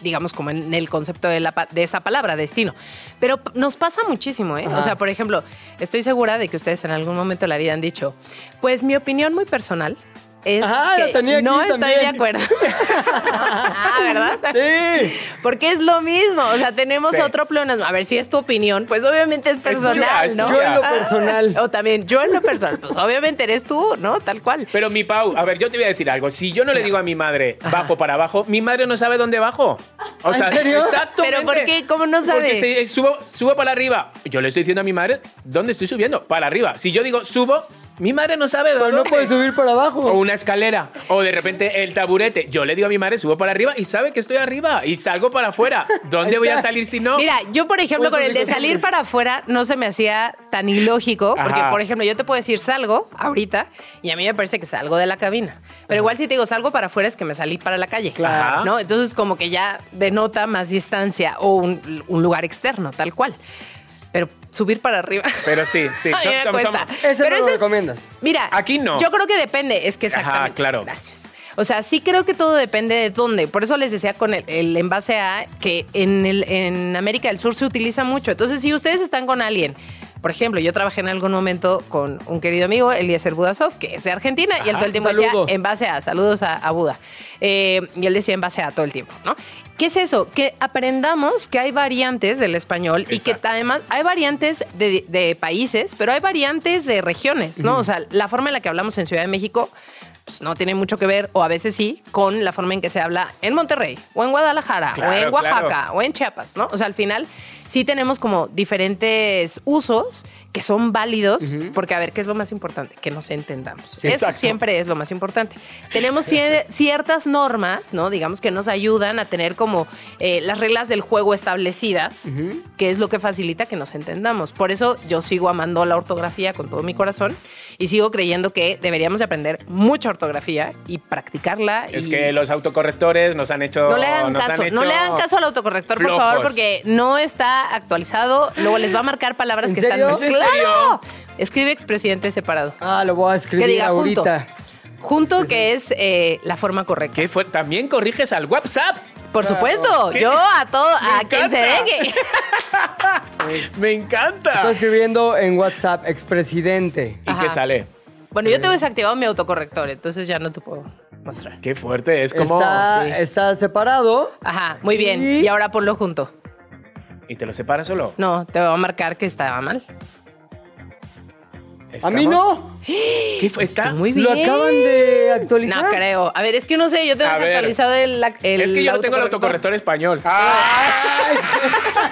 digamos, como en el concepto de, la, de esa palabra, destino. Pero nos pasa muchísimo, ¿eh? Ajá. O sea, por ejemplo, estoy segura de que ustedes en algún momento de la vida han dicho, pues mi opinión muy personal es que tenía aquí no estoy también. de acuerdo. [LAUGHS] ah, ¿verdad? Sí. Porque es lo mismo, o sea, tenemos Sí. otro pleonasmo. A ver, si es tu opinión, pues obviamente es personal, tuya, es ¿no? Yo en lo Ah, personal. O también yo en lo personal, pues obviamente eres tú, ¿no? Tal cual. Pero mi Pau, a ver, yo te voy a decir algo. Si yo no le digo a mi madre, bajo para abajo, mi madre no sabe dónde bajo. O ¿En sea, serio? exactamente. ¿Pero por qué? ¿Cómo no sabe? Porque si subo, subo para arriba. Yo le estoy diciendo a mi madre, ¿dónde estoy subiendo? Para arriba. Si yo digo subo, mi madre no sabe Pero dónde. no puedes subir para abajo. O una escalera. O de repente el taburete. Yo le digo a mi madre, subo para arriba y sabe que estoy arriba. Y salgo para afuera. ¿Dónde voy a salir si no? Mira, yo por ejemplo con el de salir para afuera no se me hacía tan ilógico, porque Ajá. por ejemplo yo te puedo decir salgo ahorita y a mí me parece que salgo de la cabina. Pero igual si te digo salgo para afuera es que me salí para la calle. Claro. ¿no? Entonces como que ya denota más distancia o un, un lugar externo, tal cual. Subir para arriba. Pero sí, [LAUGHS] sí. A mí som- me som- cuesta. som- Ese Pero no lo es- recomiendas. Mira, Aquí no. Yo creo que depende, es que Ajá, exactamente. claro. Gracias. O sea, sí creo que todo depende de dónde. Por eso les decía con el, el envase A que en, el, en América del Sur se utiliza mucho. Entonces, si ustedes están con alguien, por ejemplo, yo trabajé en algún momento con un querido amigo, Eliezer Budasov, que es de Argentina, y él todo el tiempo decía envase A, saludos a, a Buda. Eh, y él decía envase A todo el tiempo, ¿no? ¿Qué es eso? Que aprendamos que hay variantes del español y que además hay variantes de, de países, pero hay variantes de regiones, ¿no? O sea, la forma en la que hablamos en Ciudad de México pues, no tiene mucho que ver, o a veces sí, con la forma en que se habla en Monterrey, o en Guadalajara, o en Oaxaca, claro. o en Chiapas, ¿no? O sea, al final sí tenemos como diferentes usos que son válidos, porque a ver, ¿qué es lo más importante? Que nos entendamos. Eso exacto. siempre es lo más importante. Tenemos cie- ciertas normas, ¿no? Digamos que nos ayudan a tener como eh, las reglas del juego establecidas, que es lo que facilita que nos entendamos. Por eso yo sigo amando la ortografía con todo mi corazón y sigo creyendo que deberíamos de aprender mucha ortografía y practicarla. Es y- que los autocorrectores nos han hecho. no le hagan nos han caso, no le hagan caso al autocorrector, por favor, porque no está actualizado. Luego les va a marcar palabras ¿En que serio? están. ¿Es ¡Claro! Escribe expresidente separado. Ah, lo voy a escribir Que diga junto. ahorita. Junto, que es eh, la forma correcta. ¿Qué fue? También corriges al WhatsApp. Por supuesto, ¿Qué? yo a todo, a quien se deje. [LAUGHS] Me encanta. Estoy escribiendo en WhatsApp, expresidente. ¿Y Ajá. qué sale? Bueno, yo tengo desactivado mi autocorrector, entonces ya no te puedo mostrar. Qué fuerte. Es como. Está, sí. está separado. Ajá, muy bien. Y- Y ahora ponlo junto. ¿Y te lo separas solo? No, te va a marcar que estaba mal. A mí no. [GASPS] ¿Qué fue? Está Muy bien. Lo acaban de actualizar. No creo. A ver, es que no sé, yo tengo A ver. desactualizado el, el Es que yo no tengo el autocorrector español. [LAUGHS]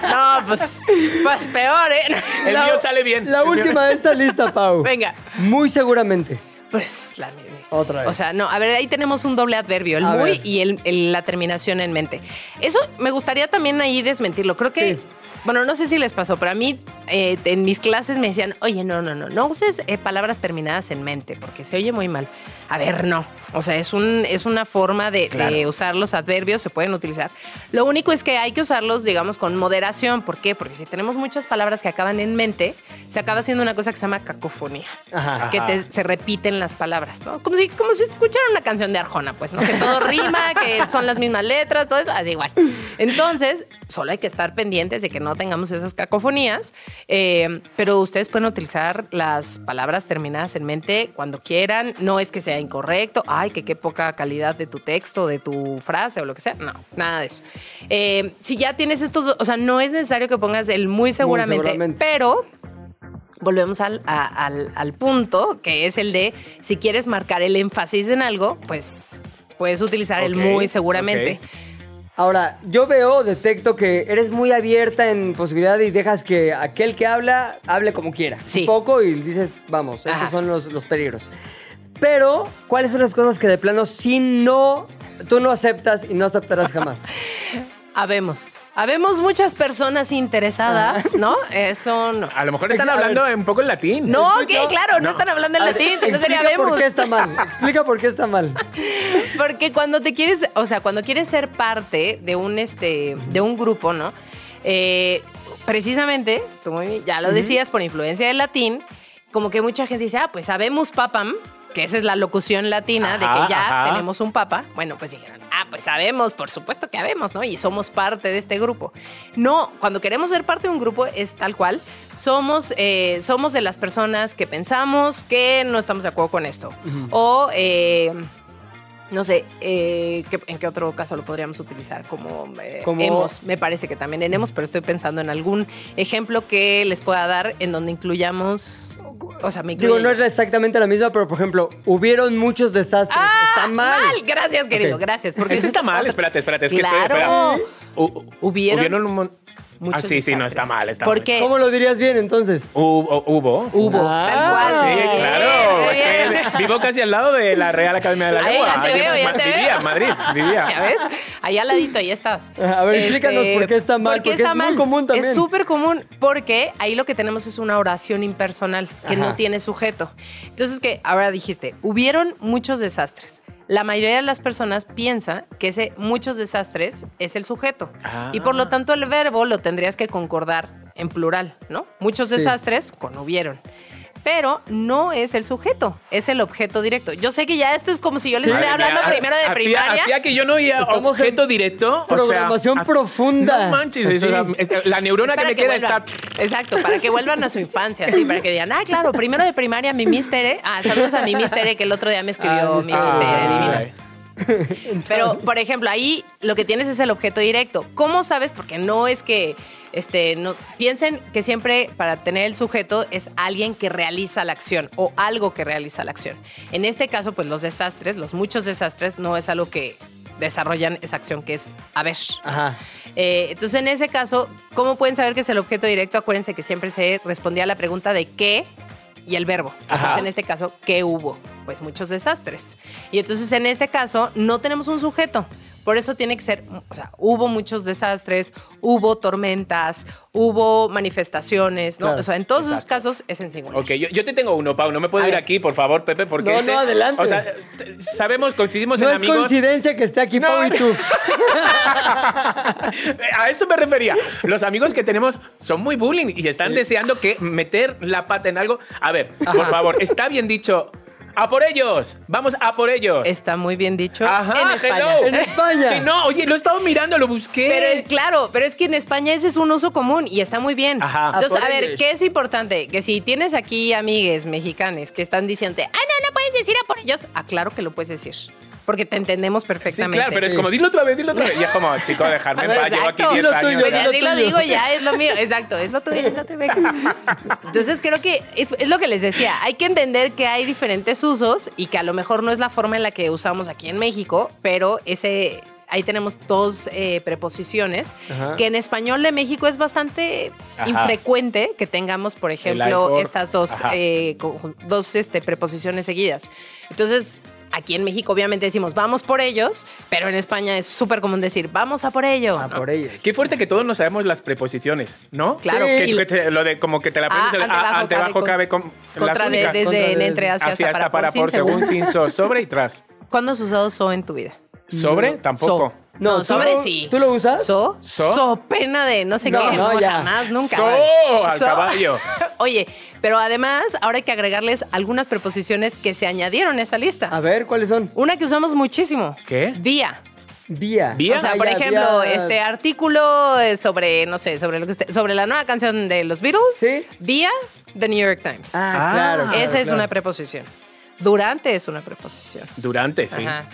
No, pues, pues peor, ¿eh? El La- mío sale bien. La última de esta lista, Pau. Venga. Muy seguramente. Pues la misma historia. Otra vez. O sea, no, a ver, ahí tenemos un doble adverbio, el A muy ver. y el, el- la terminación en mente. Eso me gustaría también ahí desmentirlo. Creo que, Sí. Bueno, no sé si les pasó, pero a mí eh, en mis clases me decían, oye, no, no, no, no uses eh, palabras terminadas en mente porque se oye muy mal. A ver, no. O sea, es, un, es una forma de, de Claro. usar los adverbios, se pueden utilizar. Lo único es que hay que usarlos, digamos, con moderación. ¿Por qué? Porque si tenemos muchas palabras que acaban en mente, se acaba haciendo una cosa que se llama cacofonía Ajá. que te- se repiten las palabras, ¿no? Como si, como si escucharan una canción de Arjona, pues, ¿no? Que todo rima, que son las mismas letras, todo eso, así igual. Entonces, solo hay que estar pendientes de que no tengamos esas cacofonías, eh, pero ustedes pueden utilizar las palabras terminadas en mente cuando quieran, no es que sea incorrecto, ay, que qué poca calidad de tu texto, de tu frase o lo que sea, no, nada de eso. Eh, si ya tienes estos, o sea, no es necesario que pongas el muy seguramente, seguramente. pero volvemos al, a- al- al punto, que es el de si quieres marcar el énfasis en algo, pues puedes utilizar el muy seguramente. Ahora, yo veo, detecto que eres muy abierta en posibilidad y dejas que aquel que habla hable como quiera. Sí. Un poco y dices, vamos, estos Ajá. son los, los peligros. Pero, ¿cuáles son las cosas que de plano si no, tú no aceptas y no aceptarás jamás? [LAUGHS] Habemos. Habemos muchas personas interesadas, ¿no? Eso no. A lo mejor están hablando un poco en latín. No, que claro, no, No. están hablando en A latín, explica por qué está mal. Explica por qué está mal. [LAUGHS] Porque cuando te quieres, o sea, cuando quieres ser parte de un este, de un grupo, ¿no? Eh, precisamente, como ya lo decías, por influencia del latín, como que mucha gente dice, ah, pues sabemos papam, que esa es la locución latina de que ya ajá. tenemos un papa. Bueno, pues dijeron, ah, pues sabemos, por supuesto que sabemos, ¿no? Y somos parte de este grupo. No, cuando queremos ser parte de un grupo es tal cual. Somos, eh, somos de las personas que pensamos que no estamos de acuerdo con esto. O, eh, no sé, eh, ¿qué- ¿en qué otro caso lo podríamos utilizar? Como, eh, Como- hemos, me parece que también en hemos, pero estoy pensando en algún ejemplo que les pueda dar en donde incluyamos, o sea, me incluye Digo, no es exactamente la misma, pero por ejemplo, hubieron muchos desastres. ¡Ah! está mal. Gracias, querido, Ok. gracias. Porque Ese ese está es mal, espérate, espérate, es que estoy- Claro. espera. Hu- Hubieron un mon- Ah, muchos sí, sí, no, está mal, está ¿Por mal. qué? ¿Cómo lo dirías bien entonces? Hubo. Hubo. Hubo, Ah, tal cual. Sí, claro. muy Es bien. que vivo casi al lado de la Real Academia de la Ahí, Lengua. ya te Ahí veo, ya ma- te vivía veo. Madrid, vivía. [LAUGHS] ¿Ya ves? Allá al ladito, ahí estabas. A ver, explícanos por qué está mal, ¿por qué porque está es muy mal? común también. Es súper común porque ahí lo que tenemos es una oración impersonal que Ajá. no tiene sujeto. Entonces, que ahora dijiste, hubieron muchos desastres. La mayoría de las personas piensa que ese muchos desastres es el sujeto. Ah. Y por lo tanto el verbo lo tendrías que concordar en plural, ¿no? Muchos Sí. desastres con hubieron. Pero no es el sujeto, es el objeto directo. Yo sé que ya esto es como si yo les esté Madre hablando primero de hacía- primaria. Hacía que yo no oía objeto directo. o sea, programación profunda. No manches, eso, Sí. la neurona Es que me queda vuelvan. está. Exacto, para que vuelvan a su infancia, sí, para que digan, ah, claro, primero de primaria mi mister, E". ah, saludos a mi mister, E, que el otro día me escribió Ah, mi Mister E. [LAUGHS] Pero, por ejemplo, ahí lo que tienes es el objeto directo. ¿Cómo sabes? Porque no es que este, no, piensen que siempre para tener el sujeto es alguien que realiza la acción o algo que realiza la acción. En este caso, pues los desastres, los muchos desastres, no es algo que desarrollan esa acción que es a ver. Ajá. Eh, entonces, en ese caso, ¿cómo pueden saber que es el objeto directo? Acuérdense que siempre se respondía a la pregunta de qué y el verbo. Entonces, Ajá. en este caso, ¿qué hubo? Pues muchos desastres. Y entonces, en ese caso, no tenemos un sujeto. Por eso tiene que ser, o sea, hubo muchos desastres, hubo tormentas, hubo manifestaciones, ¿no? Claro, o sea, en todos esos casos es en singular. Ok, yo, yo te tengo uno, Pau. No me puedo A ir ver. aquí, por favor, Pepe, porque. No, este- no, adelante. O sea, sabemos, coincidimos No en es amigos. coincidencia que esté aquí No, Pau y no. tú. [LAUGHS] A eso me refería. Los amigos que tenemos son muy bullying y están deseando que meter la pata en algo. A ver, por favor, está bien dicho. ¡A por ellos! ¡Vamos a por ellos! Está muy bien dicho Ajá, en España. hello. En España. Que no, oye, lo he estado mirando, lo busqué. Pero claro, pero es que en España ese es un uso común y está muy bien. Ajá. Entonces, A por a ver, ellos. ¿qué es importante? Que si tienes aquí amigues mexicanes que están diciendo, ah, no, no puedes decir a por ellos, ah, claro que lo puedes decir. Porque te entendemos Sí, perfectamente. claro, pero es Sí. como, dilo otra vez, dilo otra vez. Y es como, chico, dejarme en paz, llevo aquí Exacto. 10 Dilo años. tuyo, Pues ya. así Dilo lo digo ya, es lo mío. Exacto, es lo tuyo, no te venga. Entonces creo que es, es lo que les decía. Hay que entender que hay diferentes usos y que a lo mejor no es la forma en la que usamos aquí en México, pero ese. Ahí tenemos dos eh, preposiciones Ajá. que en español de México es bastante Ajá. infrecuente que tengamos, por ejemplo, estas dos, eh, dos este, preposiciones seguidas. Entonces, aquí en México obviamente decimos vamos por ellos, pero en España es súper común decir vamos a por ello. A por ellos. Qué fuerte que todos no sabemos las preposiciones, ¿no? Claro. Que, Sí. que te- lo de como que te la aprendes. Ah, el- ante, ah, bajo, cabe, con- Contra de, desde Contra en entre hacia Hacia hasta para, por, sin, según, sin, so, sobre y tras. ¿Cuándo has usado so en tu vida? ¿Sobre? Tampoco. So. No, No, sobre ¿tú- sí. tú lo usas? So, So. so, pena de no sé No, qué. no, No, ya. jamás, nunca. So, al caballo. [LAUGHS] Oye, pero además ahora hay que agregarles algunas preposiciones que se añadieron a esa lista. A ver, ¿cuáles son? Una que usamos muchísimo. ¿Qué? Vía. Vía. Vía. O sea, Ah, por ya, ejemplo, vía. este artículo eh, sobre, no sé, sobre lo que usted, sobre la nueva canción de los Beatles. Sí. Vía The New York Times. Ah, Ah, claro. claro, Esa es claro. una preposición. Durante es una preposición. Durante, sí. Ajá.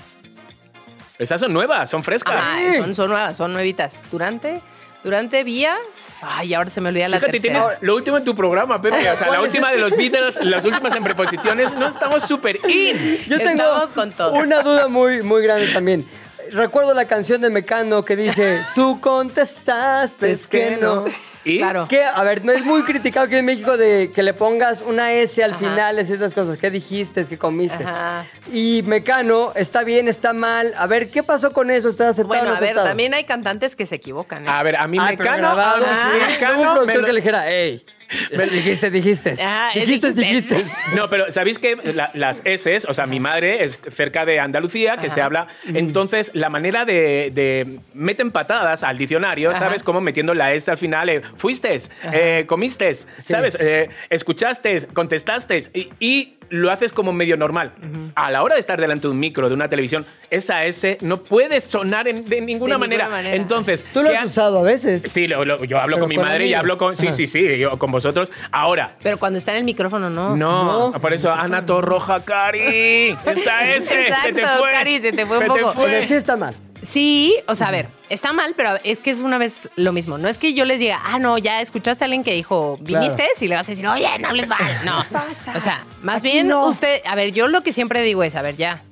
Esas son nuevas, son frescas. Ajá, son, son nuevas, son nuevitas. Durante, durante, vía. Ay, ahora se me olvida la Fíjate, tercera. tienes lo último en tu programa, Pepe. O sea, la última de los Beatles, las últimas en preposiciones, no estamos súper in. Yo tengo Estamos con todo. una duda muy, muy grande también. Recuerdo la canción de Mecano que dice, tú contestaste es que no. ¿Y? Claro. Que, a ver, no es muy criticado aquí en México de que le pongas una S al Ajá. final de ciertas cosas. ¿Qué dijiste? ¿Qué comiste? Ajá. Y Mecano, ¿está bien? ¿Está mal? A ver, ¿qué pasó con eso? ¿Está aceptado? Bueno, no a ver, aceptado? también hay cantantes que se equivocan. ¿eh? A ver, a mí Ay, pero Mecano, a grabado, mí sí. Mecano un me productor lo- que le dijera, hey, [LAUGHS] dijiste, dijiste. Ah, dijiste, dijiste. dijiste. No, pero ¿sabéis que la- las S, o sea, mi madre es cerca de Andalucía, que Ajá. se habla. Entonces, la manera de, de- meten patadas al diccionario, Ajá. ¿sabes? Como metiendo la S al final, eh, fuiste, eh, comiste, ¿sabes? Eh, escuchaste, contestaste y, y lo haces como medio normal. A la hora de estar delante de un micro, de una televisión, esa S no puede sonar en- de ninguna, De manera. ninguna manera. Entonces, Tú lo ¿qué has ha- usado a veces. Sí, lo- lo- yo hablo Pero con mi con madre y amigos. hablo con. Sí, Ajá. sí, sí, yo con vosotros. Ahora, Pero cuando está en el micrófono, no. no, No. por eso Ana Torroja, Cari. Esa [LAUGHS] S, se te fue. Cari, se te fue un Se poco. Sí está mal. Sí, o sea, a ver, está mal, pero es que es una vez lo mismo. No es que yo les diga, ah, no, ya escuchaste a alguien que dijo, viniste, y le vas a decir, oye, no hables mal. No. [LAUGHS] O sea, más Aquí bien no. usted, a ver, yo lo que siempre digo es, a ver, ya.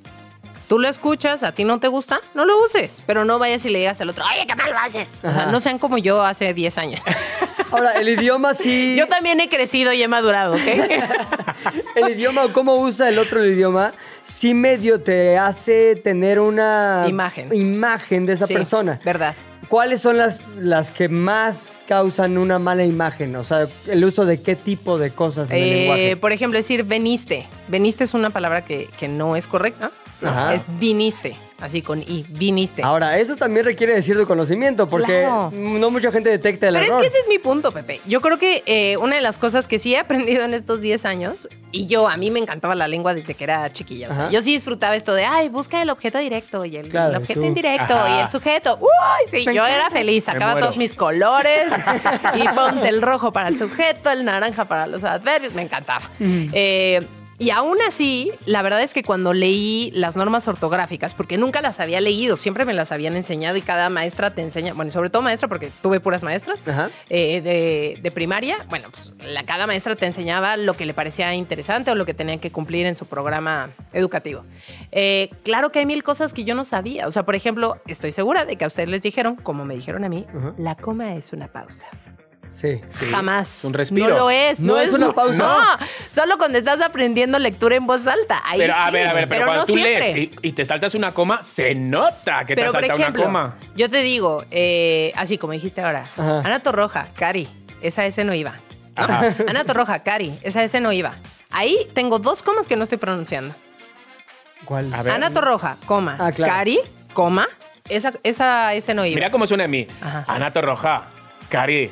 Tú lo escuchas, a ti no te gusta, no lo uses, pero no vayas y le digas al otro, oye, qué mal lo haces. O sea, no sean como yo hace 10 años. [LAUGHS] Ahora, el idioma sí. [LAUGHS] Yo también he crecido y he madurado, ¿ok? [LAUGHS] El idioma o cómo usa el otro el idioma, sí medio te hace tener una Imagen. imagen de esa Sí, persona. Verdad. ¿Cuáles son las, las que más causan una mala imagen? O sea, el uso de qué tipo de cosas en el Eh, lenguaje. por ejemplo, decir veniste. Veniste es una palabra que, que no es correcta. Ajá. Es viniste, así con i, viniste. Ahora, eso también requiere de cierto conocimiento, porque Claro. no mucha gente detecta el Pero es error. que ese es mi punto, Pepe. Yo creo que eh, una de las cosas que sí he aprendido en estos 10 años, y yo, a mí me encantaba la lengua desde que era chiquilla. O sea, yo sí disfrutaba esto de, ay, busca el objeto directo y el, Claro, el objeto tú. indirecto Ajá. y el sujeto. Uy, sí, yo era feliz. Sacaba todos mis colores y [LAUGHS] ponte el rojo para el sujeto, el naranja para los adverbios. Me encantaba. Eh, Y aún así, la verdad es que cuando leí las normas ortográficas, porque nunca las había leído, siempre me las habían enseñado y cada maestra te enseña, bueno, y sobre todo maestra, porque tuve puras maestras eh, de, de primaria, bueno, pues la, cada maestra te enseñaba lo que le parecía interesante o lo que tenían que cumplir en su programa educativo. Eh, claro que hay mil cosas que yo no sabía. O sea, por ejemplo, estoy segura de que a ustedes les dijeron, como me dijeron a mí, la coma es una pausa. Sí. Sí, Jamás. Un respiro. No lo es. No es una pausa. No, solo cuando estás aprendiendo lectura en voz alta. Ahí Pero a ver, a ver, pero, cuando no tú siempre. lees y, y te saltas una coma, se nota que Pero te por salta ejemplo, una coma. yo te digo, eh, así como dijiste ahora, Ajá. Ana Torroja, Cari, esa S no iba. Ajá. Ana Torroja, Cari, esa S no iba. Ahí tengo dos comas que no estoy pronunciando. ¿Cuál? A ver. Ana Torroja, coma, Ah, claro. Cari, coma, esa, esa S no iba. Mira cómo suena a mí. Ajá. Ana Torroja, Cari.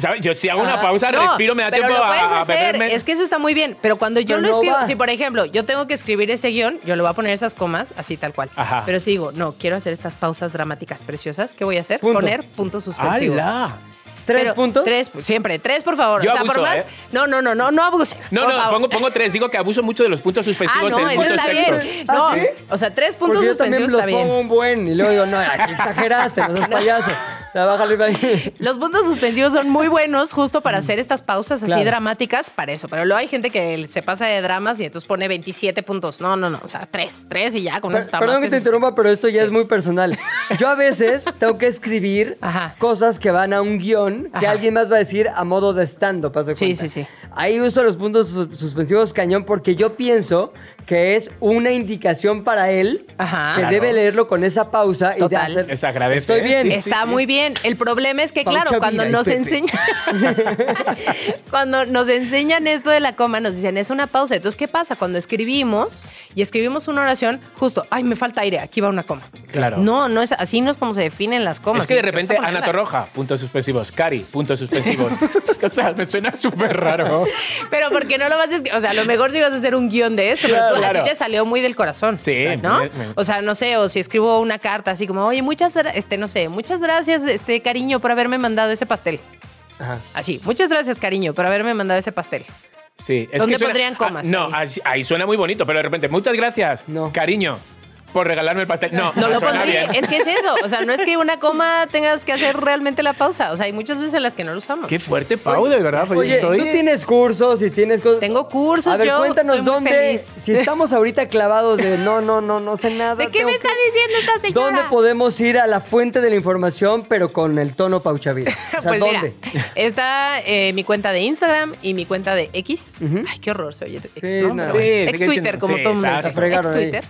¿Sabes? Yo si hago una Ah. pausa, No, respiro, me da pero tiempo lo puedes a, hacer. Es que eso está muy bien. Pero cuando yo Pero lo no escribo, va. si por ejemplo yo tengo que escribir ese guion, yo le voy a poner esas comas así tal cual. Ajá. Pero si digo, no, quiero hacer estas pausas dramáticas preciosas, ¿qué voy a hacer? Punto. Poner puntos suspensivos. ¡Hala! ¿Tres Pero puntos? Tres, siempre, tres, por favor. Yo o sea, por más. ¿eh? No, no, no, no, no abuse. No, por no, favor. pongo, pongo tres. Digo que abuso mucho de los puntos Ah, suspensivos no, en eso muchos está textos. bien. ¿Ah, No, sí? o sea, tres puntos Porque yo también suspensivos los está bien. pongo un buen y luego digo, no, aquí exageraste, [LAUGHS] no seas payaso. O sea, bájale ahí. Los puntos suspensivos son muy buenos justo para hacer estas pausas así Claro. dramáticas para eso. Pero luego hay gente que se pasa de dramas y entonces pone 27 puntos. No, no, no. O sea, tres, tres y ya con eso está Perdón más que te interrumpa, pero esto ya Sí. es muy personal. Yo a veces [LAUGHS] tengo que escribir Ajá. cosas que van a un guion que Ajá. alguien más va a decir a modo de stand-up. Sí, sí, sí. Ahí uso los puntos sus- suspensivos cañón porque yo pienso que es una indicación para él Ajá. que Claro. debe leerlo con esa pausa y de hacer. Les agradece, Estoy bien. sí. Está muy bien. El problema es que, Paucha claro, cuando nos enseñan. [LAUGHS] cuando nos enseñan esto de la coma, nos dicen es una pausa. Entonces, ¿qué pasa? Cuando escribimos y escribimos una oración, justo, ay, me falta aire, aquí va una coma. Claro. No, no es así, no es como se definen las comas. Es que de repente Ana. Torroja, puntos suspensivos. Cari, puntos suspensivos. [LAUGHS] o sea, me suena súper raro. Pero porque no lo vas a escribir. O sea, a lo mejor si vas a hacer un guion de esto, pero a ti te salió muy del corazón. Sí, ¿no? me- me- O sea, no sé, o si escribo una carta así como, oye, muchas, este, no sé, muchas gracias, este, cariño, por haberme mandado ese pastel. Ajá. Así, muchas gracias, cariño, por haberme mandado ese pastel. Sí, es ¿Dónde que suena- pondrían comas Ah, no, ahí? suena muy bonito, pero de repente, muchas gracias, No. cariño, por regalarme el pastel. No, No lo suena pondría. bien. Es que es eso. O sea, no es que una coma tengas que hacer realmente la pausa. O sea, hay muchas veces en las que no lo usamos. Qué fuerte, Pau, de verdad. pues, Oye, estoy- tú tienes cursos y tienes cosas. Tengo cursos, A ver, yo cuéntanos soy muy dónde. feliz. Si estamos ahorita clavados de no, no, no, no sé nada. ¿De qué me está que- diciendo esta señora? ¿Dónde podemos ir a la fuente de la información, pero con el tono pauchavida? O sea, [LAUGHS] pues ¿dónde? mira, está eh, mi cuenta de Instagram y mi cuenta de X. Ay, qué horror, se oye. Ex, Sí, ¿no? no. Pero Sí, bueno, sí ex Twitter, como todo mundo Ex ahí. Twitter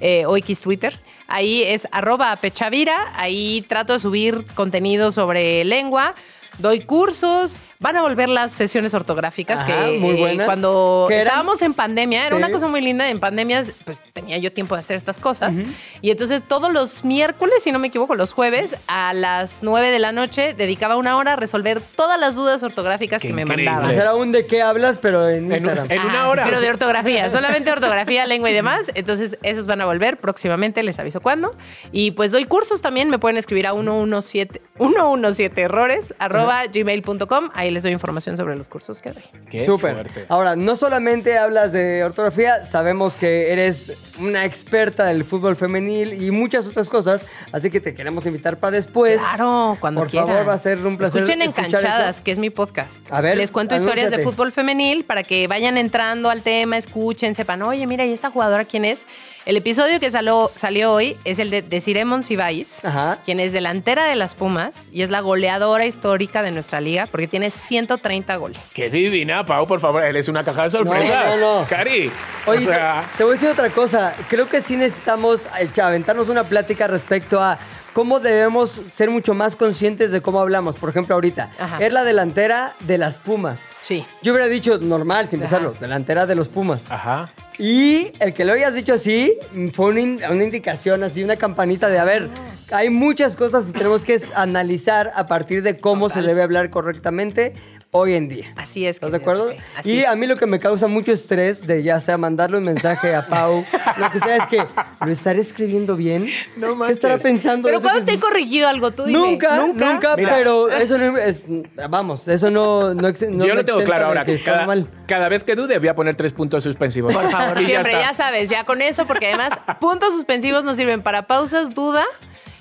eh, Twitter. Ahí es arroba pechavira. Ahí trato de subir contenido sobre lengua. Doy cursos. Van a volver las sesiones ortográficas Ajá, que muy eh, buenas. cuando estábamos en pandemia, era Sí. una cosa muy linda. En pandemias, pues tenía yo tiempo de hacer estas cosas. Y entonces todos los miércoles, si no me equivoco, los jueves, a las 9 de la noche, dedicaba una hora a resolver todas las dudas ortográficas Qué que me increíble. mandaban. Pues era un de qué hablas, pero en En, un- en una hora. Pero de ortografía, solamente ortografía, lengua y demás. Entonces, esos van a volver próximamente, les aviso cuándo. Y pues doy cursos también, me pueden escribir a 117, 117 errores, arroba gmail.com. Ahí les doy información sobre los cursos que doy. Qué Súper. fuerte. Ahora, no solamente hablas de ortografía, sabemos que eres una experta del fútbol femenil y muchas otras cosas, así que te queremos invitar para después. Claro, cuando Por quieran. favor, va a ser un placer. Escuchen Encanchadas, eso. que es mi podcast. A ver, Les cuento historias de fútbol femenil para que vayan entrando al tema, escuchen, sepan, oye, mira, ¿y esta jugadora quién es? El episodio que salió, salió hoy es el de Desiree Monsiváis, quien es delantera de las Pumas y es la goleadora histórica de nuestra liga porque tiene 130 goles. Qué divina, Pau, por favor. Él es una caja de sorpresas. No, no, no. Cari. Oye, o sea, te voy a decir otra cosa. Creo que sí necesitamos echa- aventarnos una plática respecto a cómo debemos ser mucho más conscientes de cómo hablamos. Por ejemplo, ahorita, Ajá. es la delantera de las Pumas. Sí. Yo hubiera dicho normal, sin Ajá. pensarlo, delantera de los Pumas. ajá. Y el que lo hayas dicho así fue una, in- una indicación, así, una campanita de, a ver, hay muchas cosas que tenemos que analizar a partir de cómo Total. se debe hablar correctamente hoy en día. Así es. ¿Estás de acuerdo? Así Y a mí lo que me causa mucho estrés de ya sea mandarle un mensaje a Pau, lo que sea es que lo estaré escribiendo bien. No ¿Qué estará manches. pensando? Pero ¿cuándo te he corregido algo? Tú dime. Nunca, nunca, Mira. pero eso no es, vamos, eso no, no, ex- no Yo lo tengo claro ahora. que Cada, mal. cada vez que dude voy a poner tres puntos suspensivos. Por favor, Y siempre, ya, está. sabes, ya con eso, porque además puntos suspensivos nos sirven para pausas, duda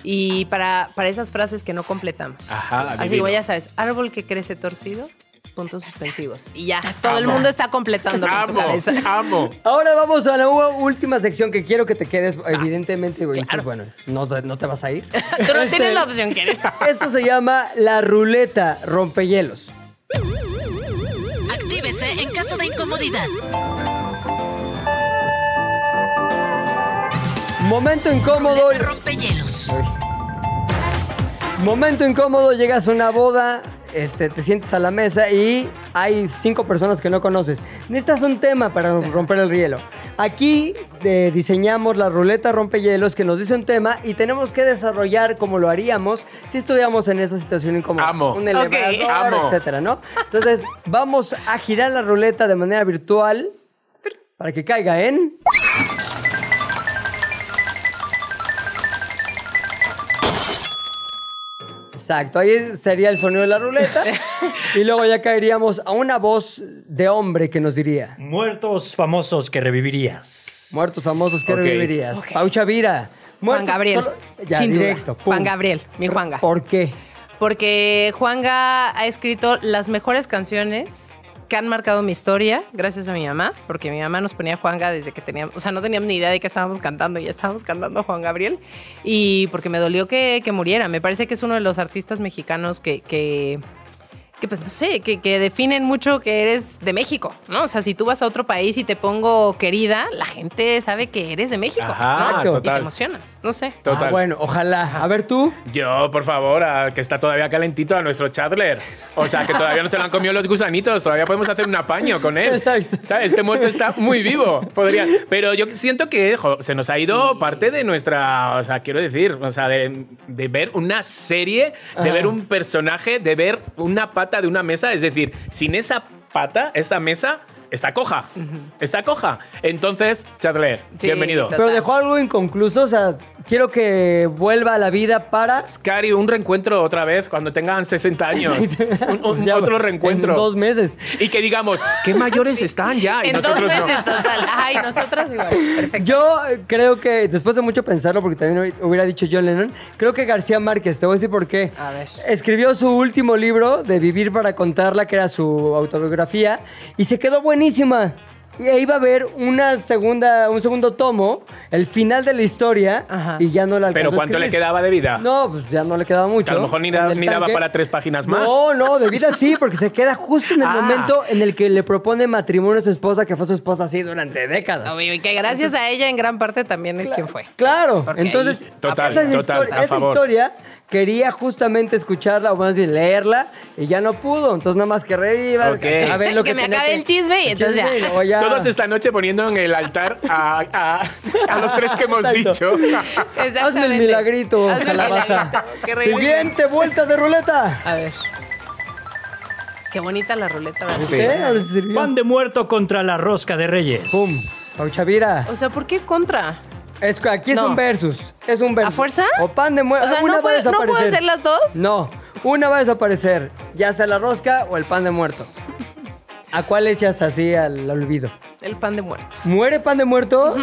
y para, para esas frases que no completamos. Ajá, Así como ya sabes, árbol que crece torcido, puntos suspensivos. Y ya, todo el mundo está completando con su Amo, cabeza. amo. Ahora vamos a la última sección que quiero que te quedes, evidentemente, güey. Entonces, bueno, no, no te vas a ir. [LAUGHS] Tú no Este, tienes la opción, que eres. Esto se llama la ruleta rompehielos. Actívese en caso de incomodidad. Momento incómodo. Rompehielos. Momento incómodo, llegas a una boda, este, te sientes a la mesa y hay cinco personas que no conoces. Necesitas un tema para romper el hielo. Aquí eh, diseñamos la ruleta rompehielos que nos dice un tema y tenemos que desarrollar como lo haríamos si estuviéramos en esa situación incómoda. Amo. Un elevador, Amo. etcétera, ¿no? Entonces, vamos a girar la ruleta de manera virtual para que caiga en... Exacto, ahí sería el sonido de la ruleta. [LAUGHS] y luego ya caeríamos a una voz de hombre que nos diría: Muertos famosos que revivirías. Muertos famosos que Ok. revivirías. Ok. Pau Chavira. Juan Gabriel. solo- Ya, sin directo. pum. Juan Gabriel, mi Juanga. ¿Por qué? Porque Juanga ha escrito las mejores canciones que han marcado mi historia, gracias a mi mamá, porque mi mamá nos ponía Juanga desde que teníamos, o sea, no teníamos ni idea de que estábamos cantando ya estábamos cantando Juan Gabriel, y porque me dolió que, que muriera. Me parece que es uno de los artistas mexicanos que, que, que, pues no sé, que, que definen mucho que eres de México, ¿no? O sea, si tú vas a otro país y te pongo querida, la gente sabe que eres de México, Ajá, ¿no? Y total. te emocionas, no sé. Total. Ah, bueno, ojalá. A ver tú. Yo, por favor, a- que está todavía calentito a nuestro Chandler. O sea, que todavía no se lo han comido los gusanitos. Todavía podemos hacer un apaño con él. Exacto. ¿Sabes? Este muerto está muy vivo. Podría. Pero yo siento que jo, se nos ha ido parte de nuestra. O sea, quiero decir, o sea, de, de ver una serie, de Ajá. ver un personaje, de ver una pata de una mesa. Es decir, sin esa pata, esa mesa. Está coja, está coja. Entonces, Chandler, Sí, bienvenido. total. Pero dejó algo inconcluso, o sea, quiero que vuelva a la vida para... Cari, un reencuentro otra vez cuando tengan 60 años. Un- un- [LAUGHS] Ya, otro reencuentro. En dos meses. Y que digamos, qué mayores [LAUGHS] están ya. Y En dos nosotros no. meses total. Ay, nosotras igual. Perfecto. Yo eh, creo que, después de mucho pensarlo, porque también hubiera dicho John Lennon, creo que García Márquez, te voy a decir por qué. A ver. Escribió su último libro de Vivir para contarla, que era su autobiografía, y se quedó buenísima. Y ahí va a haber una segunda, un segundo tomo, el final de la historia, Ajá. y ya no la alcanzó Pero a ¿cuánto le quedaba de vida? No, pues ya no le quedaba mucho. Que a lo mejor ni, da- ni daba para tres páginas más. No, no, de vida sí, porque se queda justo en el Ah. momento en el que le propone matrimonio a su esposa, que fue su esposa así durante décadas. Obvio, y que gracias a ella en gran parte también es quien fue. Claro, entonces Total, esa, total, historia, a esa historia quería justamente escucharla o más bien leerla y ya no pudo, entonces nada más que reviva, a ver lo que, Que me acabe el chisme y entonces chisme ya. y ya. Todos esta noche poniendo en el altar a, a- a los tres que hemos Exacto. dicho. Hazme el milagrito, Hazme el calabaza. milagrito, qué ridículo. Siguiente vuelta de ruleta. A ver. Qué bonita la ruleta, ¿verdad? Sí. Pan de muerto contra la rosca de reyes. Pum. Pau Chavira. O sea, ¿por qué contra? Es que aquí es No. un versus. Es un versus. ¿A fuerza? O pan de muerto. O sea, ¿no, puede- ¿no puedo hacer las dos? No, una va a desaparecer. Ya sea la rosca o el pan de muerto. ¿A cuál echas así al olvido? El pan de muerto. ¿Muere pan de muerto?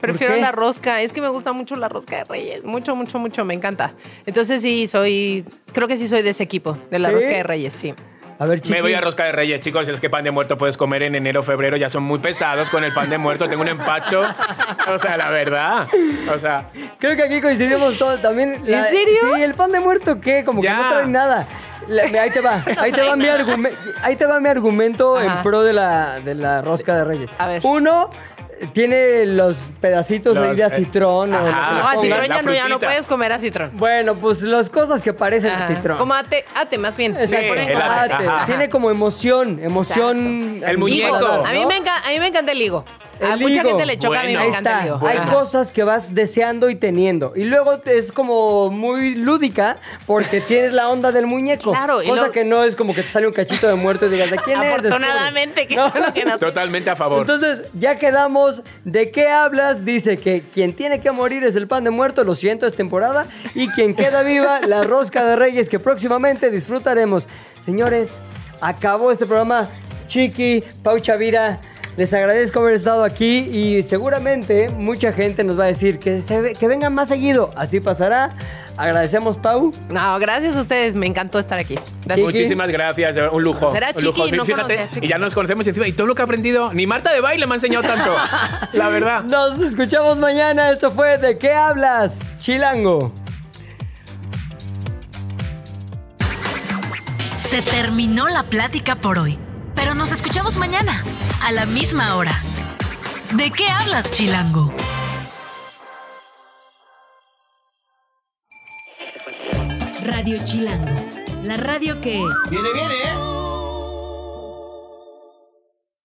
Prefiero qué? la rosca. Es que me gusta mucho la rosca de Reyes. Mucho, mucho, mucho. Me encanta. Entonces sí, soy... Creo que sí soy de ese equipo, de la ¿Sí? rosca de Reyes, sí. A ver, chiqui. Me voy a rosca de reyes, chicos. Es que pan de muerto puedes comer en enero, febrero. Ya son muy pesados con el pan de muerto. Tengo un empacho. O sea, la verdad. O sea, Creo que aquí coincidimos todos también. ¿En serio? Sí, el pan de muerto, ¿qué? Como Ya. que no trae nada. La- ahí te va. [LAUGHS] Ahí te va mi argumento. Ahí te va mi argumento Ajá. en pro de la, de la rosca de Reyes. A ver. Uno, tiene los pedacitos ahí de eh, acitrón. o ajá. lo que le No, a pongan. pongan. citrón ya la no, ya no frutita. puedes comer a citrón. Bueno, pues las cosas que parecen Ajá. acitrón. Como ate, ate más bien. Ponen el como ate, ate. ajá. Tiene como emoción, emoción. El muñeco. Higo. paladar, A mí, me encanta, a mí me encanta el higo. A El mucha higo. gente le choca, a mí me Ahí encanta está. el higo. Hay Ajá. cosas que vas deseando y teniendo. Y luego es como muy lúdica porque [LAUGHS] tienes la onda del muñeco. Claro, y Cosa lo- que no es como que te sale un cachito de muerto y digas, ¿de quién es? Afortunadamente, que, No. que no. Totalmente a favor. Entonces, ya quedamos. ¿De qué hablas? Dice que quien tiene que morir es el pan de muerto. Lo siento, es temporada. Y quien queda viva, la rosca de reyes que próximamente disfrutaremos. Señores, acabó este programa. Chiqui, Pau Chavira. Les agradezco haber estado aquí y seguramente mucha gente nos va a decir que, se ve- que vengan más seguido. Así pasará. Agradecemos, Pau. No, gracias a ustedes, me encantó estar aquí. Gracias. Muchísimas gracias, un lujo. Será un lujo. chiqui, no Fíjate, chiqui. y ya nos conocemos encima. Y todo lo que he aprendido, ni Marta de baile me ha enseñado tanto. [LAUGHS] la verdad. Nos escuchamos mañana. Esto fue ¿De qué hablas? Chilango. Se terminó la plática por hoy, pero nos escuchamos mañana, a la misma hora. ¿De qué hablas, Chilango? Radio Chilango, la radio que... Viene, viene, ¿eh?